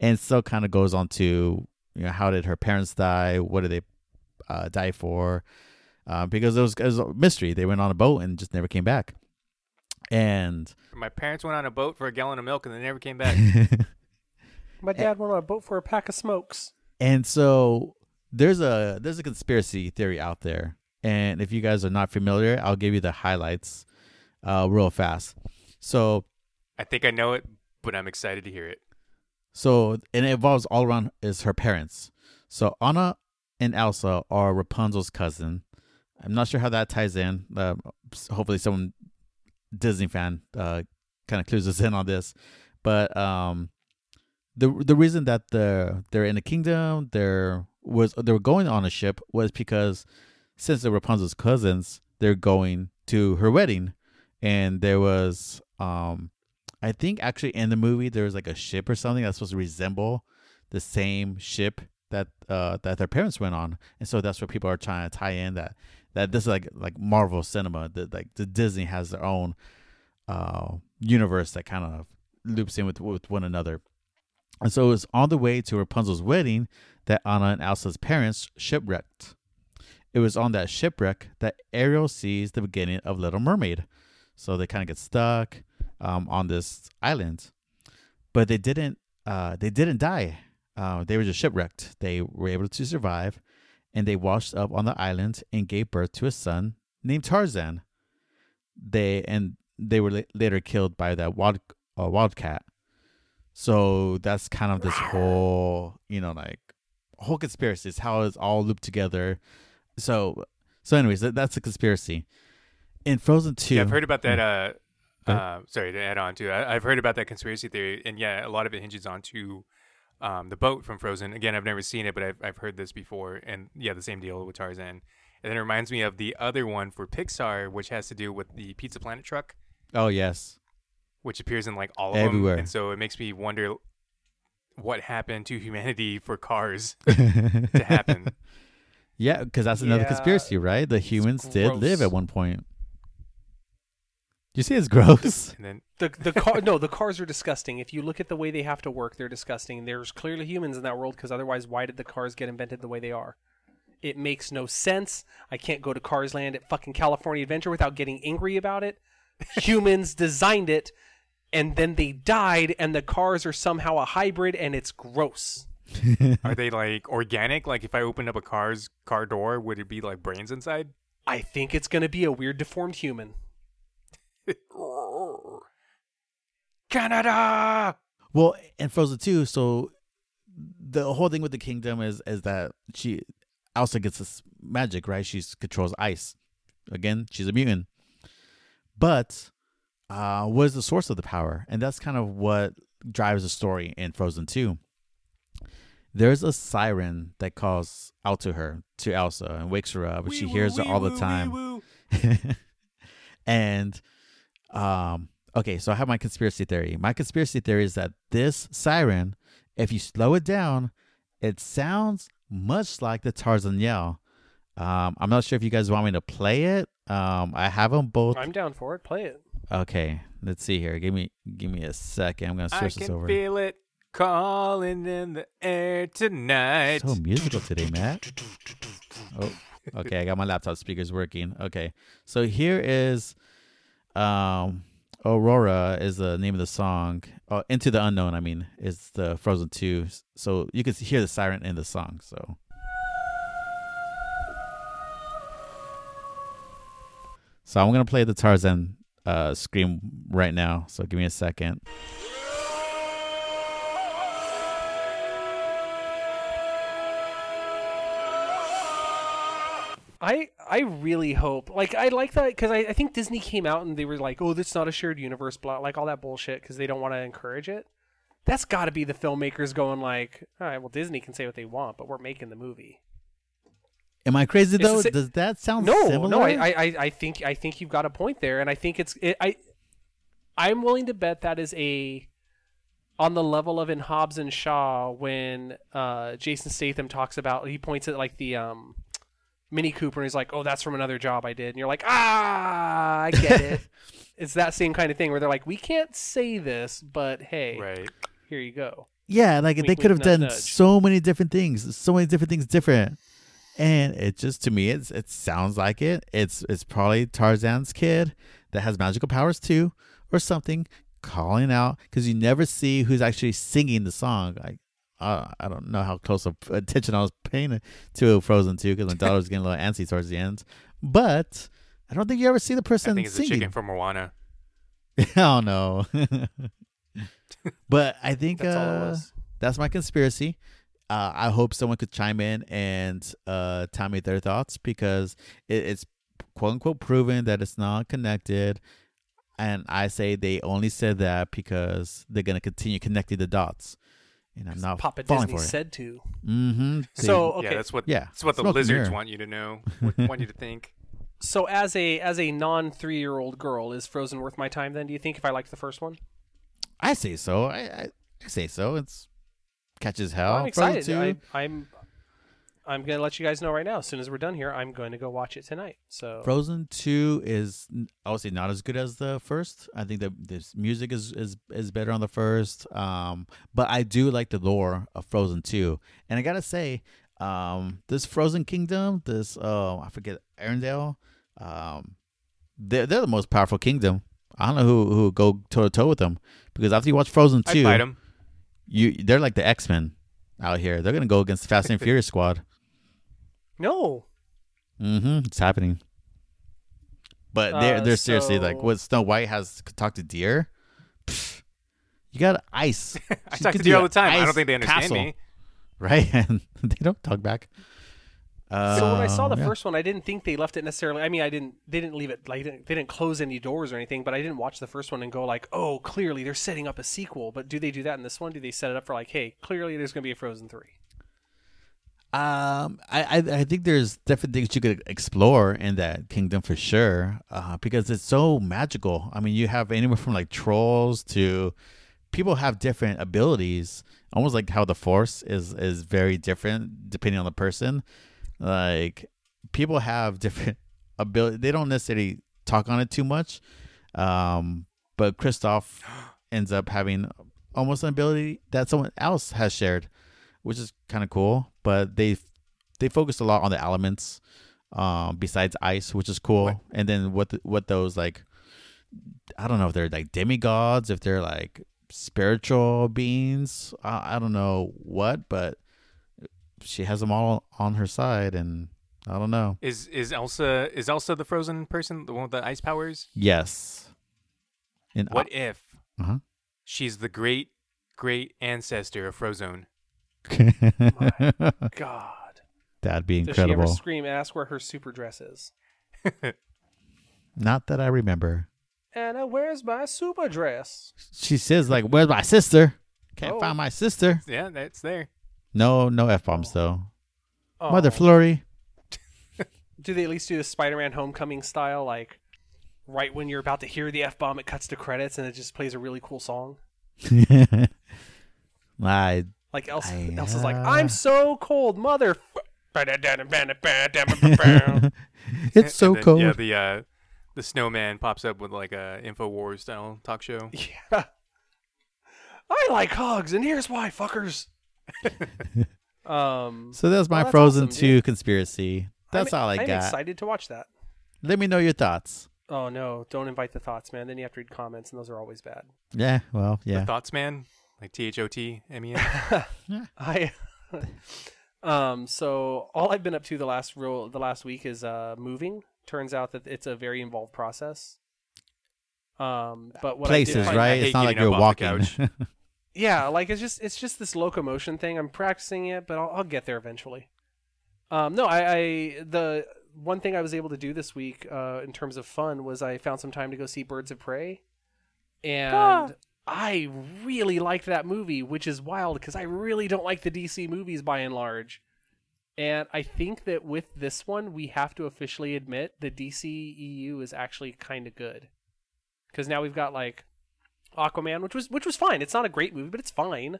And still kind of goes on to, you know, how did her parents die? What did they uh, die for? Uh, because it was, it was a mystery. They went on a boat and just never came back. And My parents went on a boat for a gallon of milk and they never came back. My dad went on a boat for a pack of smokes. And so there's a there's a conspiracy theory out there, and if you guys are not familiar, I'll give you the highlights, uh, real fast. So I think I know it, but I'm excited to hear it. so and it involves all around is her parents. So Anna and Elsa are Rapunzel's cousin. I'm not sure how that ties in. Uh, hopefully, someone Disney fan uh, kind of clues us in on this. But um, the the reason that the they're in the kingdom, there was they were going on a ship was because since they're Rapunzel's cousins, they're going to her wedding, and there was um, I think actually in the movie there was like a ship or something that's supposed to resemble the same ship that uh that their parents went on, and so that's what people are trying to tie in that that this is like like Marvel cinema that like the Disney has their own uh universe that kind of loops in with with one another. And so it was on the way to Rapunzel's wedding that Anna and Elsa's parents shipwrecked. It was on that shipwreck that Ariel sees the beginning of Little Mermaid. So they kind of get stuck um, on this island, but they didn't. Uh, they didn't die. Uh, they were just shipwrecked. They were able to survive, and they washed up on the island and gave birth to a son named Tarzan. They and they were la- later killed by that wild uh, wildcat. So that's kind of this whole, you know, like whole conspiracy. Is how it's all looped together. So, so anyways, that, that's a conspiracy. In Frozen Two, Yeah, I've heard about that. Uh, Go uh, sorry to add on to. I, I've heard about that conspiracy theory, and yeah, a lot of it hinges onto um, the boat from Frozen. Again, I've never seen it, but I've I've heard this before, and yeah, the same deal with Tarzan. And then it reminds me of the other one for Pixar, which has to do with the Pizza Planet truck, Oh yes, which appears in like all of Everywhere. them. And so it makes me wonder what happened to humanity for cars to happen. yeah, because that's another Yeah, conspiracy, right? The humans did live at one point. You see, it's gross. and then The the car no the cars are disgusting. If you look at the way they have to work, they're disgusting. There's clearly humans in that world because otherwise, why did the cars get invented the way they are? It makes no sense. I can't go to Cars Land at fucking California Adventure without getting angry about it. humans designed it, and then they died, and the cars are somehow a hybrid, and it's gross. are they like organic? Like if I opened up a car's car door, would it be like brains inside? I think it's gonna be a weird deformed human. Canada. Well, and Frozen Two, so the whole thing with the kingdom is is that she Elsa gets this magic, right? She controls ice. Again, she's a mutant. But uh, what is the source of the power? And that's kind of what drives the story in Frozen Two. There's a siren that calls out to her, to Elsa, and wakes her up, and she hears it all the time. and um okay so i have my conspiracy theory my conspiracy theory is that this siren if you slow it down it sounds much like the tarzan yell um i'm not sure if you guys want me to play it um i have them both I'm down for it. Play it. Okay let's see here. Give me give me a second. I'm gonna switch this over. I can feel it calling in the air tonight. so musical today matt. Oh okay i got my laptop speakers working. Okay so here is um aurora is the name of the song. Oh, into the unknown i mean is the frozen 2 so you can hear the siren in the song so. So i'm gonna play the tarzan uh scream right now so give me a second I I really hope like I like that because I, I think Disney came out and they were like oh this is not a shared universe blah like all that bullshit because they don't want to encourage it. That's got to be the filmmakers going like all right well Disney can say what they want but we're making the movie. Am i crazy It's though the does that sound No similar no I, I I- I think I think you've got a point there and I think it's it, I I'm willing to bet that is a on the level of in Hobbs and Shaw when uh, Jason Statham talks about he points at like the um, Mini Cooper and he's like, "Oh, that's from another job I did," and you're like, "Ah, I get it." it's that same kind of thing where they're like, "We can't say this, but hey, Right. here you go." Yeah, like they could have done nudge, nudge. so many different things, so many different things different. And it just to me it's it sounds like it. It's it's probably Tarzan's kid that has magical powers too or something calling out cuz you never see who's actually singing the song. Like uh, I don't know how close of attention I was paying to Frozen 2 cuz my daughter was getting a little antsy towards the end. But I don't think you ever see the person I think it's the singing. chicken from Moana. oh no. but I think That's all it uh, was. that's my conspiracy. Uh, I hope someone could chime in and uh, tell me their thoughts because it, it's quote unquote proven that it's not connected. And I say they only said that because they're gonna continue connecting the dots. And I'm not Papa falling Disney for it. said to. Mm-hmm. So okay, Yeah, that's what yeah, that's what the smoke lizards mirror. want you to know. want you to think. so as a as a non three year old girl, is Frozen worth my time? Then do you think if I liked the first one? I say so. I, I, I say so. It's catches hell. I'm excited. 2. I, I'm I'm gonna let you guys know right now. As soon as we're done here, I'm going to go watch it tonight. So Frozen Two is n- I would say not as good as the first. I think that this music is is is better on the first. Um, but I do like the lore of Frozen Two, and I gotta say, um, this Frozen Kingdom, this uh, I forget Arendelle, um, they're they're the most powerful kingdom. I don't know who who go toe to toe with them because after you watch Frozen I Two, fight him. You they're like the X Men out here. They're gonna go against the Fast and Furious squad. no, Mm-hmm. It's happening. But they're Uh, they're seriously like what Snow White has talked to deer. Pfft, you got ice. I She talk to deer all the time. I don't think they understand castle, me. right? And they don't talk back. Uh, So when I saw the yeah. first one, I didn't think they left it necessarily. I mean, I didn't. They didn't leave it like they didn't, they didn't close any doors or anything. But I didn't watch the first one and go like, oh, clearly they're setting up a sequel. But do they do that in this one? Do they set it up for like, hey, clearly there's going to be a Frozen three? Um, I, I I think there's different things you could explore in that kingdom for sure. Uh, because it's so magical. I mean, you have anywhere from like trolls to people have different abilities. Almost like how the force is is very different depending on the person. Like people have different ability. They don't necessarily talk on it too much. Um, but Kristoff ends up having almost an ability that someone else has shared, which is kind of cool. But they they focused a lot on the elements, um, besides ice, which is cool. And then what the, what those like, I don't know if they're like demigods, if they're like spiritual beings. I, I don't know what, but she has them all on her side, and I don't know. Is is Elsa is Elsa the frozen person, the one with the ice powers? Yes. And What if Uh-huh. she's the great great ancestor of Frozone? God, That'd be incredible. does she ever incredible. scream and ask where her super dress is? Not that I remember. Anna, where's my super dress? She says like, "Where's my sister? Can't Oh. find my sister." Yeah, that's there. No, no f bombs though. Oh. Mother Flurry. Do they at least do the Spider-Man Homecoming style, like right when you're about to hear the f bomb, it cuts to credits and it just plays a really cool song? I Like Elsa, I, Elsa's like, uh, I'm so cold, mother. it's so then, cold. Yeah, the uh, the snowman pops up with like a Infowars style talk show. yeah. I like hugs, and here's why, fuckers. um, so that's my Well, Frozen awesome, 2 dude. conspiracy. That's I'm, all I I'm got. excited to watch that. Let me know your thoughts. Oh no! Don't invite the thoughts, man. Then you have to read comments, and those are always bad. Yeah, well, yeah. The Thoughts Man, like T H O T M E N. I um so all I've been up to the last real the last week is uh moving. Turns out that it's a very involved process. Um but what I Places, did find- I right? It's not like you're up off walking. Yeah, like it's just it's just this locomotion thing. I'm practicing it, but I'll, I'll get there eventually. Um no, I, I the one thing I was able to do this week uh in terms of fun was I found some time to go see Birds of Prey. And Ah. I really liked that movie, which is wild because I really don't like the DC movies by and large. And I think that with this one, we have to officially admit the DC EU is actually kind of good. Because now we've got like Aquaman, which was which was fine. It's not a great movie, but it's fine.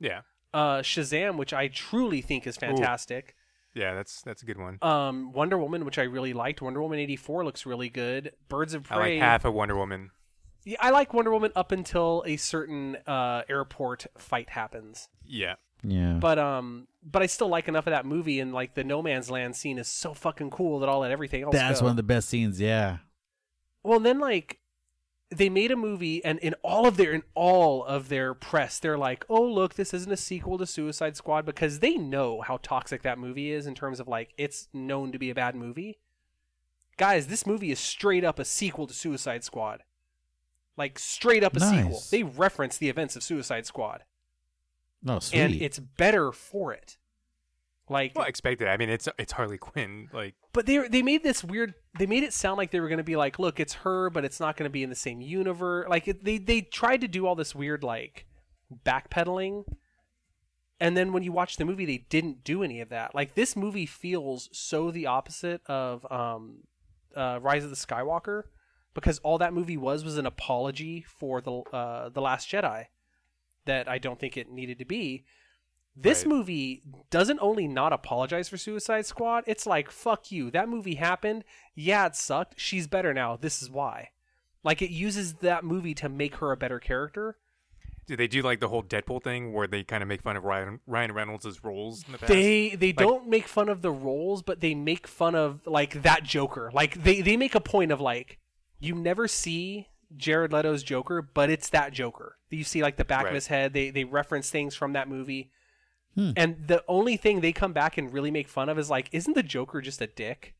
yeah, Uh, Shazam, which I truly think is fantastic. yeah, that's that's a good one. Um, Wonder Woman, which I really liked. Wonder Woman eighty four looks really good. Birds of Prey. I Prey. like half of Wonder Woman. Yeah, I like Wonder Woman up until a certain uh, airport fight happens. Yeah, yeah. But um, but I still like enough of that movie, and like the No Man's Land scene is so fucking cool that I'll let everything else That's go. one of the best scenes, yeah. Well, then like they made a movie, and in all of their in all of their press, they're like, "Oh, look, this isn't a sequel to Suicide Squad," because they know how toxic that movie is in terms of like it's known to be a bad movie. Guys, this movie is straight up a sequel to Suicide Squad. Like straight up a sequel. They reference the events of Suicide Squad, No, sweet. and it's better for it. Like well, expected. I mean, it's it's Harley Quinn. Like, but they they made this weird. They made it sound like they were going to be like, look, it's her, but it's not going to be in the same universe. Like it, they they tried to do all this weird like backpedaling, and then when you watch the movie, they didn't do any of that. Like this movie feels so the opposite of um, uh, Rise of the Skywalker, because all that movie was was an apology for the uh, the Last Jedi, that I don't think it needed to be. This Right. movie doesn't only not apologize for Suicide Squad, it's like, fuck you. That movie happened. Yeah, it sucked. She's better now. This is why. Like, it uses that movie to make her a better character. Do they do like the whole Deadpool thing where they kind of make fun of Ryan Ryan Reynolds' roles in the past? They they don't make fun of the roles, but they make fun of like that Joker. Like they they make a point of like you never see Jared Leto's Joker, but it's that Joker. You see like the back of his head. They they reference things from that movie. Hmm. And the only thing they come back and really make fun of is like, isn't the Joker just a dick?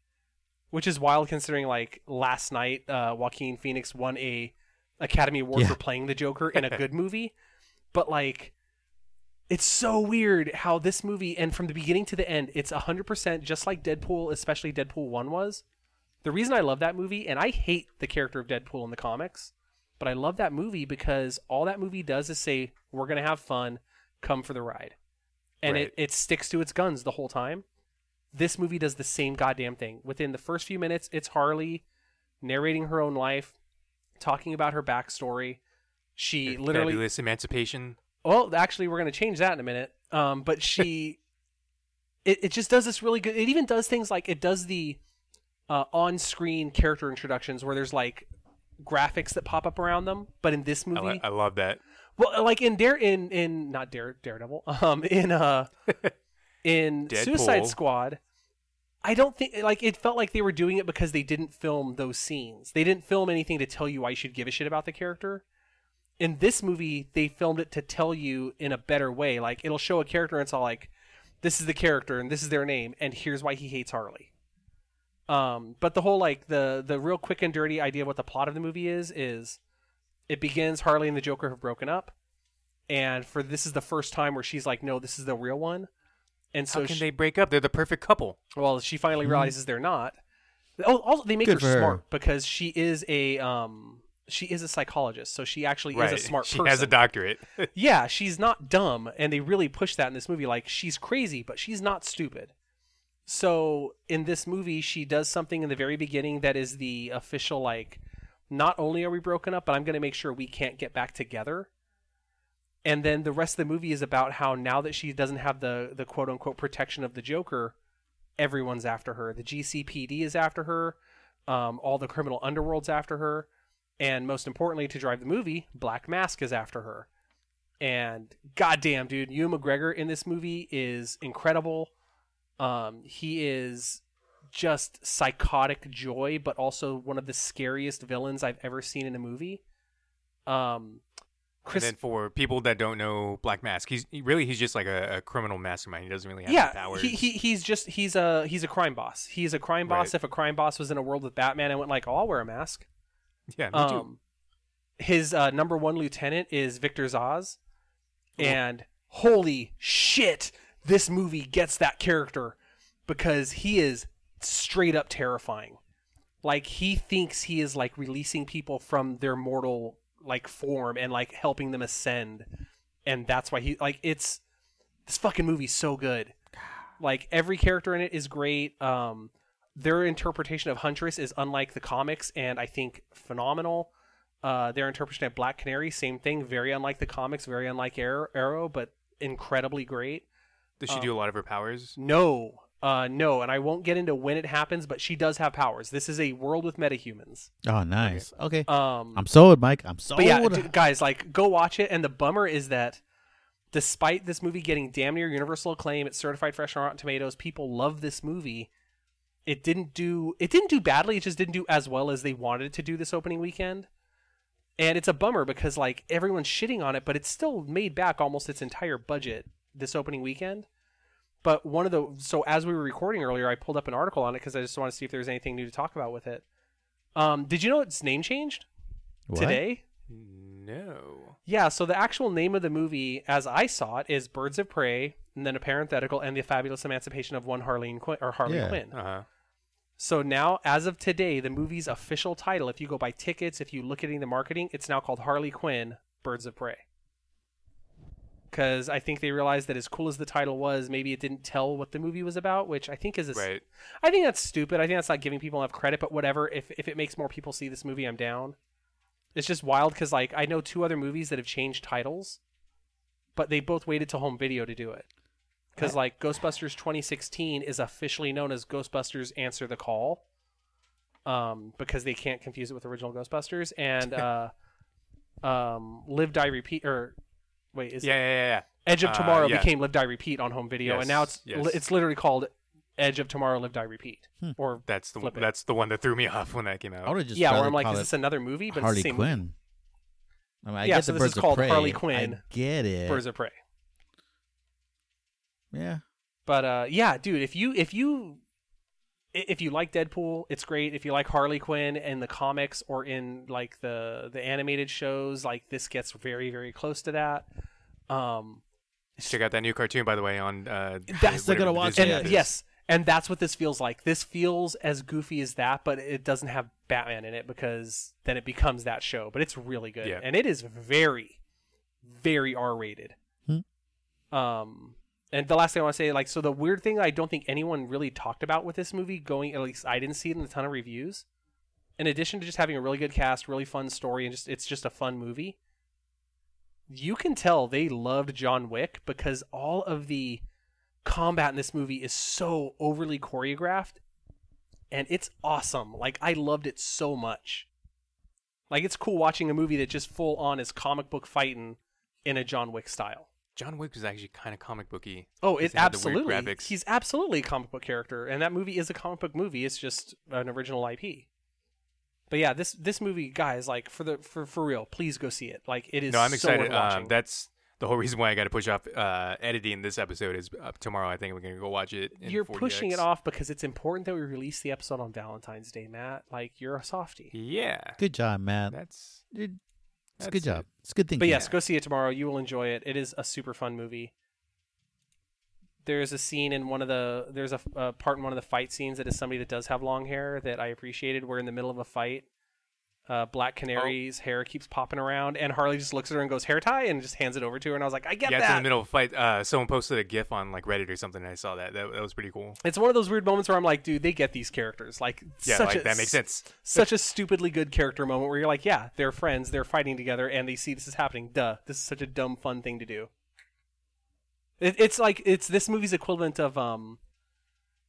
Which is wild considering like last night, uh, Joaquin Phoenix won a Academy Award Yeah. for playing the Joker in a good movie. But like it's so weird how this movie and from the beginning to the end, it's 100% just like Deadpool, especially Deadpool 1 was. The reason I love that movie, and I hate the character of Deadpool in the comics, but I love that movie because all that movie does is say, we're going to have fun, come for the ride. And Right. it, it sticks to its guns the whole time. This movie does the same goddamn thing. Within the first few minutes, it's Harley narrating her own life, talking about her backstory. She literally fabulous emancipation. well, actually, we're going to change that in a minute. Um, but she, it, it just does this really good. It even does things like it does the uh, on-screen character introductions where there's like graphics that pop up around them. But in this I, movie, I love that. Well, like in Dare in in not Dare Daredevil, um, in uh, in Suicide Squad. I don't think like it felt like they were doing it because they didn't film those scenes. They didn't film anything to tell you why you should give a shit about the character. In this movie, they filmed it to tell you in a better way. Like it'll show a character and it's all like, this is the character and this is their name and here's why he hates Harley. Um, but the whole like the the real quick and dirty idea of what the plot of the movie is is it begins Harley and the Joker have broken up, and for this is the first time where she's like, no, this is the real one, and so How can she, they break up? They're the perfect couple. well, she finally realizes they're not. Oh, also they make Good for her her. smart because she is a um she is a psychologist, so she actually is a smart she person. has a doctorate. yeah, she's not dumb, and they really push that in this movie. Like she's crazy, but she's not stupid. So in this movie, she does something in the very beginning that is the official like, not only are we broken up, but I'm going to make sure we can't get back together. And then the rest of the movie is about how now that she doesn't have the the quote unquote protection of the Joker, everyone's after her. The GCPD is after her. Um, all the criminal underworld's after her, and most importantly, to drive the movie, Black Mask is after her. And goddamn, dude, Ewan McGregor in this movie is incredible. Um, he is just psychotic joy, but also one of the scariest villains I've ever seen in a movie. Um, Chris, and then for people that don't know Black Mask, he's he, really he's just like a, a criminal mastermind. He doesn't really have yeah, powers. he, he he's just he's a he's a crime boss. He's a crime boss. Right. If a crime boss was in a world with Batman and went like, "Oh, I'll wear a mask." yeah, me too. Um, his uh, number one lieutenant is Victor Zsasz, and holy shit, this movie gets that character because he is straight up terrifying. Like he thinks he is like releasing people from their mortal like form and like helping them ascend, and that's why he like it's this fucking movie's so good. Like every character in it is great. Um, their interpretation of Huntress is unlike the comics, and I think phenomenal. Uh, their interpretation of Black Canary, same thing, very unlike the comics, very unlike Arrow, Arrow but incredibly great. Does she um, do a lot of her powers? No, uh, no, and I won't get into when it happens, but she does have powers. This is a world with metahumans. Oh, nice. Okay. Um, I'm sold, Mike. I'm sold. but yeah, d- guys, like go watch it. And the bummer is that despite this movie getting damn near universal acclaim, it's certified fresh on Rotten Tomatoes. People love this movie. It didn't do it didn't do badly. It just didn't do as well as they wanted it to do this opening weekend. And it's a bummer because like everyone's shitting on it, but it still made back almost its entire budget this opening weekend. But one of the so as we were recording earlier, I pulled up an article on it because I just want to see if there's anything new to talk about with it. Um, did you know its name changed What? today? No. Yeah, so the actual name of the movie, as I saw it, is Birds of Prey, and then a parenthetical, and the fabulous emancipation of one Harleen Quinn or Harley Yeah. Quinn. Uh huh. So now, as of today, the movie's official title, if you go buy tickets, if you look at any of the marketing, it's now called Harley Quinn: Birds of Prey. Because I think they realized that as cool as the title was, maybe it didn't tell what the movie was about, which I think is a Right. I think that's stupid. I think that's not giving people enough credit. But whatever. If if it makes more people see this movie, I'm down. It's just wild because like I know two other movies that have changed titles, but they both waited till home video to do it. because like Ghostbusters 2016 is officially known as Ghostbusters Answer the Call, um, because they can't confuse it with original Ghostbusters and uh, um, Live Die Repeat or wait is Yeah, yeah, yeah. yeah. Edge of Uh, Tomorrow yeah. became Live Die Repeat on home video, and now it's yes. it's literally called Edge of Tomorrow Live Die Repeat or That's the Flip it. that's the one that threw me off when that came I out. would have just yeah, rather where I'm like, call is this another movie? But Harley it's the same movie. Quinn. I mean, I Yeah, get so the this is Birds of called Prey. Harley I get it. Birds of Prey. yeah. But uh, yeah, dude, if you if you i- if you like Deadpool, it's great. If you like Harley Quinn in the comics or in like the the animated shows, like this gets very very close to that. Um, Check out that new cartoon, by the way, on. Uh, That's- Still whatever gotta watch Disney and yes, and that's what this feels like. This feels as goofy as that, but it doesn't have Batman in it because then it becomes that show. But it's really good, Yeah. and it is very, very R rated. Hmm. Um, and the last thing I want to say, like, so the weird thing I don't think anyone really talked about with this movie, going at least I didn't see it in a ton of reviews. In addition to just having a really good cast, really fun story, and just it's just a fun movie. You can tell they loved John Wick because all of the combat in this movie is so overly choreographed and it's awesome. Like I loved it so much. Like it's cool watching a movie that just full on is comic book fighting in a John Wick style. John Wick was actually kind of comic booky. Oh, Because it they had the weird absolutely. graphics. He's absolutely a comic book character, and that movie is a comic book movie. It's just an original IP. But yeah, this this movie, guys, like for the for for real, please go see it. Like it is. No, I'm so excited. worth. Um, that's the whole reason why I got to push off uh, editing this episode. Is uh, tomorrow. I think we're gonna go watch it. In you're 40X. pushing it off because it's important that we release the episode on Valentine's Day, Matt. Like you're a softie. Yeah, Good job, Matt. that's Dude, it's a good job. It's a good thing. But yes, go see it tomorrow. You will enjoy it. It is a super fun movie. There's a scene in one of the there's a, a part in one of the fight scenes that is somebody that does have long hair that I appreciated. We're in the middle of a fight. Uh, Black Canary's hair keeps popping around, and Harley just looks at her and goes hair tie and just hands it over to her. And I was like, I get yeah. It's in the middle of a fight. Uh, someone posted a GIF on like Reddit or something. And I saw that. that. That was pretty cool. It's one of those weird moments where I'm like, dude, they get these characters. Like, Yeah, such like a, that makes sense. Such a stupidly good character moment where you're like, yeah, they're friends, they're fighting together, and they see this is happening. Duh, this is such a dumb, fun thing to do. It, it's like it's this movie's equivalent of um,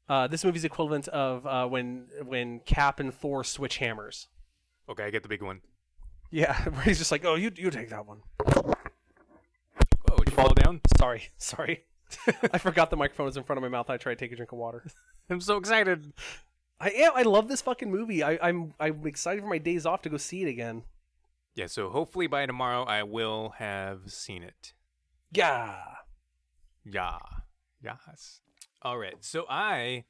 uh, this movie's equivalent of uh, when when Cap and Thor switch hammers. Okay, I get the big one. Yeah, where he's just like, oh, you you take that one. Oh, did you fall down? Sorry, sorry. I forgot the microphone was in front of my mouth. I tried to take a drink of water. I'm so excited. I am. I love this fucking movie. I, I'm I'm excited for my days off to go see it again. Yeah, so hopefully by tomorrow I will have seen it. Yeah. Yeah. Yes. All right. So I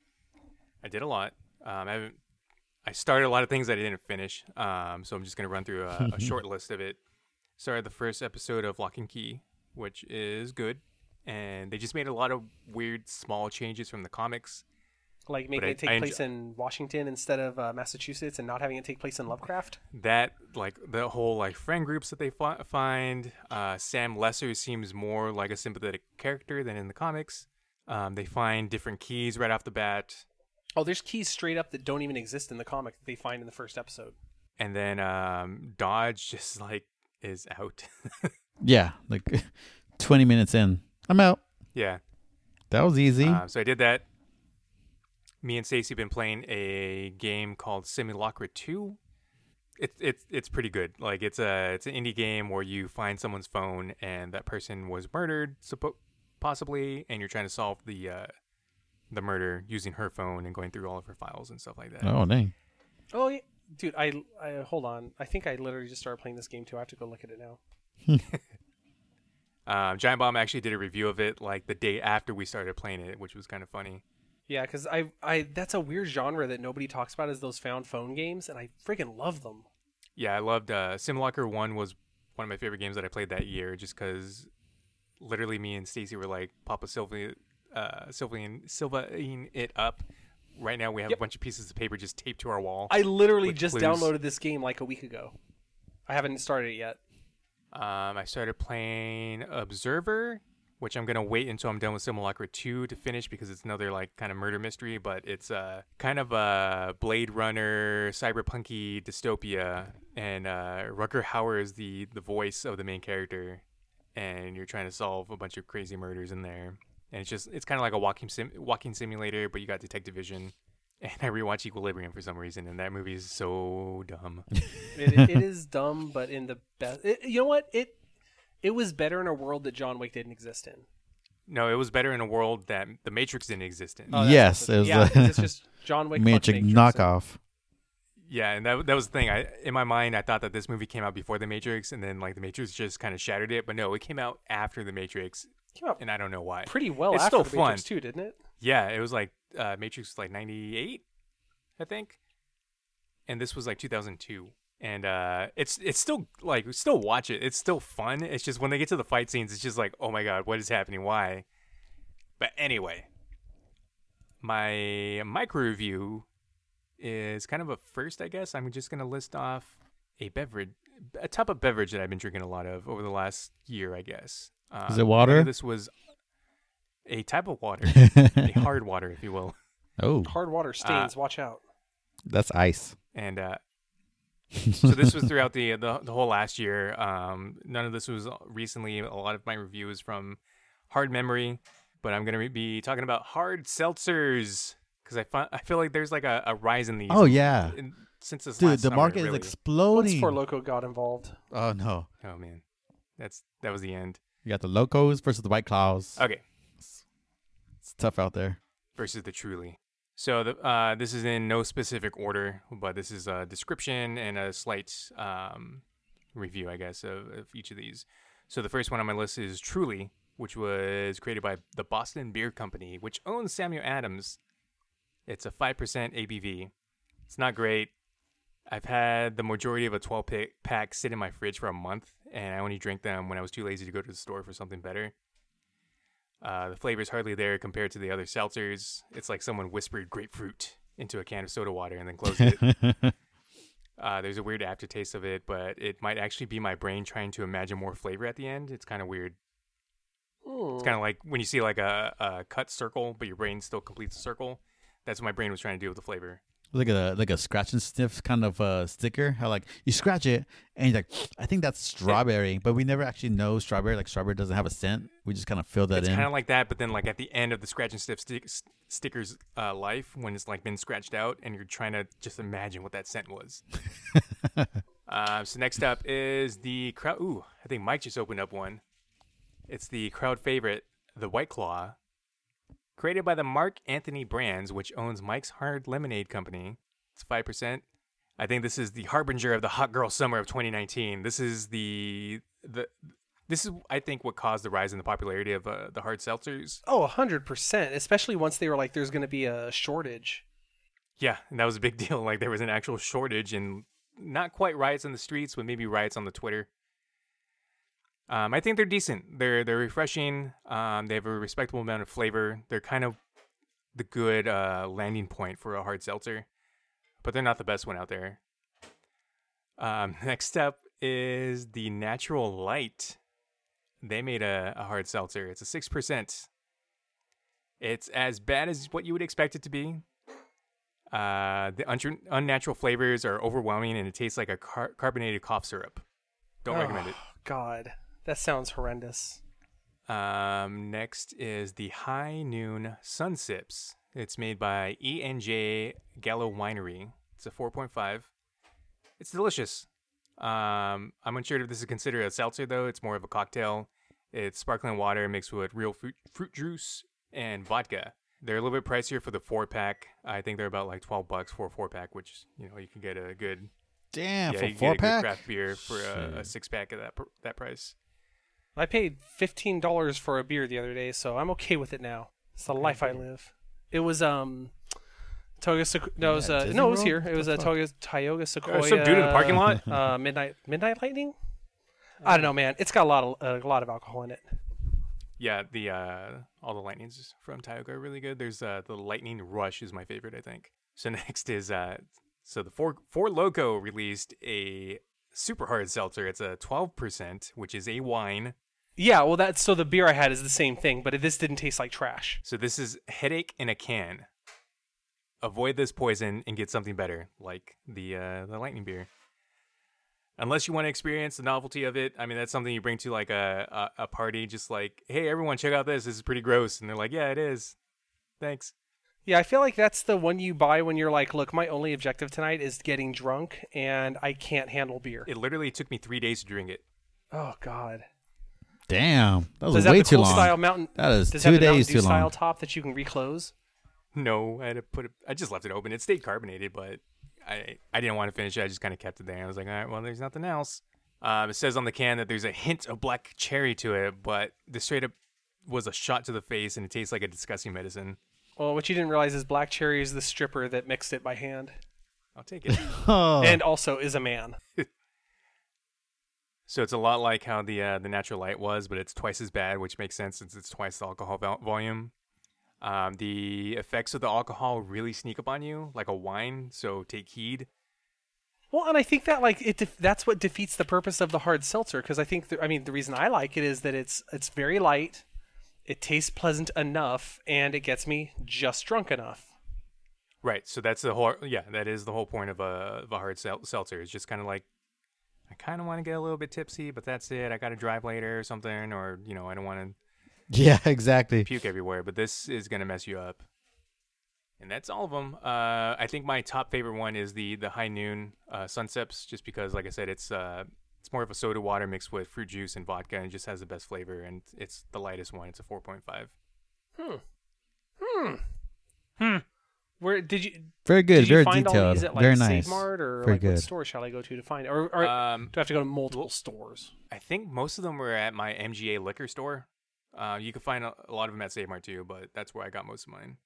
I did a lot. Um I haven't I started a lot of things that I didn't finish. Um so I'm just going to run through a, a short list of it. Started the first episode of Locke and Key, which is good. And they just made a lot of weird small changes from the comics. Like making it take I place in Washington instead of uh, Massachusetts, and not having it take place in Lovecraft. that like the whole like friend groups that they fi- find uh, sam lesser seems more like a sympathetic character than in the comics um, they find different keys right off the bat Oh, there's keys straight up that don't even exist in the comic that they find in the first episode. and then um, dodge just like is out Yeah, like 20 minutes in. I'm out. yeah That was easy. Um, so i did that me and stacy been playing a game called simulacra 2 it's it's it's pretty good. Like it's a it's an indie game where you find someone's phone and that person was murdered, suppo- possibly, and you're trying to solve the uh, the murder using her phone and going through all of her files and stuff like that. oh, dang. Oh, yeah. dude, I, I hold on. I think I literally just started playing this game too. I have to go look at it now. Um, Giant Bomb actually did a review of it like the day after we started playing it, which was kind of funny. Yeah, because I, I that's a weird genre that nobody talks about is those found phone games, and I freaking love them. Yeah, I loved uh, Simulacra One was one of my favorite games that I played that year, just because literally me and Stacy were like Papa Sylvia, uh, Sylvian, Sylvaing it up. Right now we have Yep. a bunch of pieces of paper just taped to our wall. I literally just clues. downloaded this game like a week ago. I haven't started it yet. Um, I started playing Observer, which I'm gonna wait until I'm done with Simulacra 2 to finish because it's another like kind of murder mystery, but it's uh, kind of a Blade Runner, cyberpunky dystopia, and uh, Rutger Hauer is the the voice of the main character, and you're trying to solve a bunch of crazy murders in there. And it's just it's kind of like a walking sim- walking simulator, but you got detective vision. And I rewatch Equilibrium for some reason, and that movie is so dumb. it, it, it is dumb, but in the best. It, you know what? It it was better in a world that John Wick didn't exist in. No, it was better in a world that the Matrix didn't exist in. Oh, Yes, it was yeah, a- it's just John Wick. Matrix Matrix knockoff. Yeah, and that that was the thing. I in my mind, I thought that this movie came out before the Matrix, and then like the Matrix just kind of shattered it. But no, it came out after the Matrix, Came out and I don't know why. pretty well It's after still the Matrix fun. too, didn't it? Yeah, it was like uh, Matrix was like '98, I think, and this was like 2002. And uh, it's it's still like still watch it. It's still fun. It's just when they get to the fight scenes, it's just like, oh my god, what is happening? Why? But anyway, my micro review is kind of a first, I guess. I'm just gonna list off a beverage, a type of beverage that I've been drinking a lot of over the last year, I guess. Um, Is it water? This was a type of water, a hard water, if you will. oh, Hard water stains. watch out. that's ice. And uh, so this was throughout the, the the whole last year. Um, none of this was recently. A lot of my reviews from Hard Memory, but I'm gonna be talking about hard seltzers because I find, I feel like there's like a, a rise in these. Oh yeah, in, since this dude, last the summer, market really. is Once exploding. Four Loco got involved. oh no, Oh man, that's that was the end. You got the locos versus the white claws. Okay, It's tough out there. versus the Truly. So the uh, this is in no specific order, but this is a description and a slight um, review, I guess, of, of each of these. So the first one on my list is Truly, which was created by the Boston Beer Company, which owns Samuel Adams. It's a five percent ABV. It's not great. I've had the majority of a 12 pack- pack sit in my fridge for a month, and I only drank them when I was too lazy to go to the store for something better. Uh, the flavor's hardly there compared to the other seltzers. It's like someone whispered grapefruit into a can of soda water and then closed it. uh, there's a weird aftertaste of it, but it might actually be my brain trying to imagine more flavor at the end. It's kind of weird. Hmm. It's kind of like when you see like a, a cut circle, but your brain still completes the circle. That's what my brain was trying to do with the flavor. Like a like a scratch and sniff kind of uh, sticker. How like you scratch it and you're like, I think that's strawberry, but we never actually know strawberry. Like strawberry doesn't have a scent. We just kind of fill that it's in. kind of like that, but then like at the end of the scratch and sniff stick, s- sticker's uh, life, when it's like been scratched out, and you're trying to just imagine what that scent was. uh, so next up is the crowd. Ooh, I think Mike just opened up one. It's the crowd favorite, the White Claw, created by the Mark Anthony Brands, which owns Mike's Hard Lemonade Company. It's five percent. I think this is the harbinger of the hot girl summer of 2019. This is the the this is I think what caused the rise in the popularity of uh, the hard seltzers. Oh, hundred percent. Especially once they were like, "There's going to be a shortage." Yeah, and that was a big deal. Like there was an actual shortage and not quite riots on the streets, but maybe riots on the Twitter. Um, I think they're decent. They're they're refreshing. Um, they have a respectable amount of flavor. They're kind of the good uh, landing point for a hard seltzer, but they're not the best one out there. Um, next up is the Natural Light. They made a, a hard seltzer. It's a six percent. It's as bad as what you would expect it to be. Uh, the un- unnatural flavors are overwhelming, and it tastes like a car- carbonated cough syrup. Don't recommend it. Oh, God, that sounds horrendous. Um, next is the High Noon Sun Sips. It's made by E and J Gallo Winery. It's a 4.5. It's delicious. Um, I'm unsure if this is considered a seltzer though. It's more of a cocktail. It's sparkling water mixed with real fruit, fruit juice and vodka. They're a little bit pricier for the four pack. I think they're about like 12 bucks for a four pack, which you know you can get a good Damn, yeah for you four get a good pack. craft beer for a, a six pack at that pr- that price. I paid fifteen dollars for a beer the other day, so I'm okay with it now. It's the life I live. It was um, Toga Sequ- no, it was uh, Disney no, it was World? here. It was a? Toga Tioga Sequoia. There's some dude in the parking lot. Uh, midnight Midnight Lightning. I don't know, man. It's got a lot of uh, a lot of alcohol in it. Yeah, the uh, all the lightnings from Tioga are really good. There's uh, the Lightning Rush is my favorite, I think. So next is uh, so the Four Four Loco released a super hard seltzer. It's a 12%, which is a wine. Yeah, well, that's so the beer I had is the same thing, but this didn't taste like trash. So this is headache in a can. Avoid this poison and get something better, like the uh, the lightning beer. unless you want to experience the novelty of it. I mean, that's something you bring to like a, a a party. Just like, hey, everyone, check out this. This is pretty gross, and they're like, yeah, it is. Thanks. Yeah, I feel like that's the one you buy when you're like, look, my only objective tonight is getting drunk and I can't handle beer. It literally took me three days to drink it. Oh God. Damn, that was Does that way have the too cool long. style mountain? That is does it two have the Mountain days Dew too style top that you can reclose? No, I had to put it. I just left it open. It stayed carbonated, but I I didn't want to finish it. I just kind of kept it there. I was like, all right, well, there's nothing else. Um, it says on the can that there's a hint of black cherry to it, but the straight up was a shot to the face, and it tastes like a disgusting medicine. Well, what you didn't realize is Black Cherry is the stripper that mixed it by hand, I'll take it. Oh, and also is a man. so it's a lot like how the uh, the natural light was, but it's twice as bad, which makes sense since it's twice the alcohol vol- volume. Um, the effects of the alcohol really sneak up on you like a wine, so take heed. Well, and I think that like it def- that's what defeats the purpose of the hard seltzer because I think the, I mean the reason I like it is that it's it's very light, it tastes pleasant enough, and it gets me just drunk enough. Right. So that's the whole. Yeah, that is the whole point of a of a hard sel- seltzer. It's just kind of like, I kind of want to get a little bit tipsy, but that's it. I got to drive later or something, or you know, I don't want to. yeah, exactly. puke everywhere. But this is gonna mess you up. And that's all of them. Uh, I think my top favorite one is the the High Noon uh, Sun Sips, just because, like I said, it's uh, it's more of a soda water mixed with fruit juice and vodka, and just has the best flavor. And it's the lightest one. It's a four point five. Where did you Very good. did you very find all detailed. these at like very nice. Mart or Very like good. what store shall I go to to find? Or, or Um, do I have to go to multiple stores? I think most of them were at my MGA liquor store. Uh, you can find a, a lot of them at Save Mart too, but that's where I got most of mine.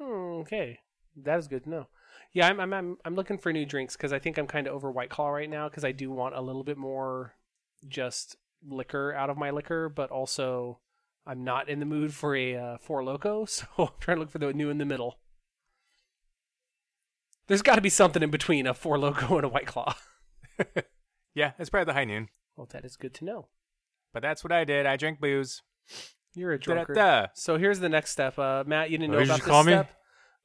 Hmm, okay, that is good to know. Yeah, I'm I'm I'm, I'm looking for new drinks because I think I'm kind of over White Claw right now because I do want a little bit more just liquor out of my liquor, but also I'm not in the mood for a uh, Four Loco, so I'm trying to look for the new in the middle. There's got to be something in between a Four Loco and a White Claw. Yeah, it's probably the high noon. Well, that is good to know. But that's what I did. I drank booze. You're a drunkard. Da-da-da. So here's the next step. Uh, Matt, you didn't know Oh, did about you this call me? step.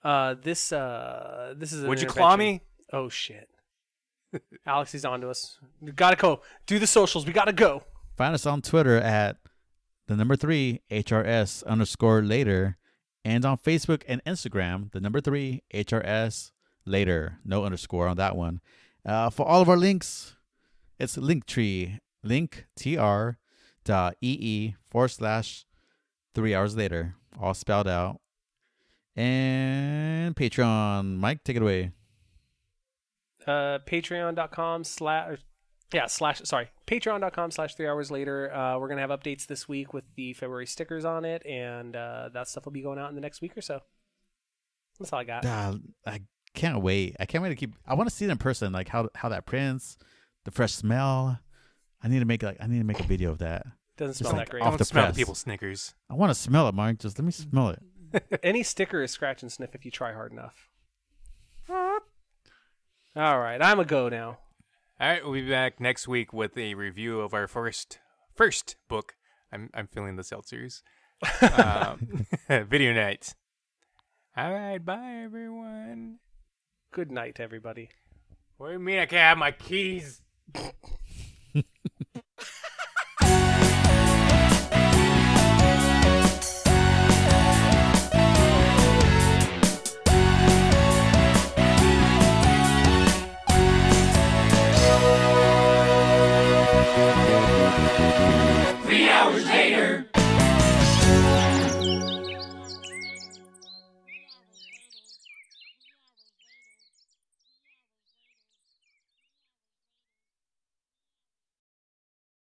Uh, this uh, this is. An Would you claw me? Oh shit. Alex is on to us. We gotta go. Do the socials. We gotta go. Find us on Twitter at the number three HRS underscore later, and on Facebook and Instagram, the number three HRS later. No underscore on that one. Uh, for all of our links, it's Linktree, linktr dot ee forward slash three hours later, all spelled out. And Patreon. Mike, take it away. Uh, Patreon.com slash. Yeah, slash. Sorry, Patreon.com slash three hours later. Uh, we're gonna have updates this week with the February stickers on it, and uh, that stuff will be going out in the next week or so. That's all I got. Ah, I can't wait. I can't wait to keep. I want to see it in person, like how how that prints, the fresh smell. I need to make like I need to make a video of that. Doesn't smell like that great. off Don't the smell press. people's Snickers. I want to smell it, Mark. Just let me smell it. Any sticker is scratch and sniff if you try hard enough. All right, I'm a go now. All right, we'll be back next week with a review of our first first book. I'm I'm feeling the seltzers. um, video night. All right, bye everyone. Good night, everybody. What do you mean I can't have my keys?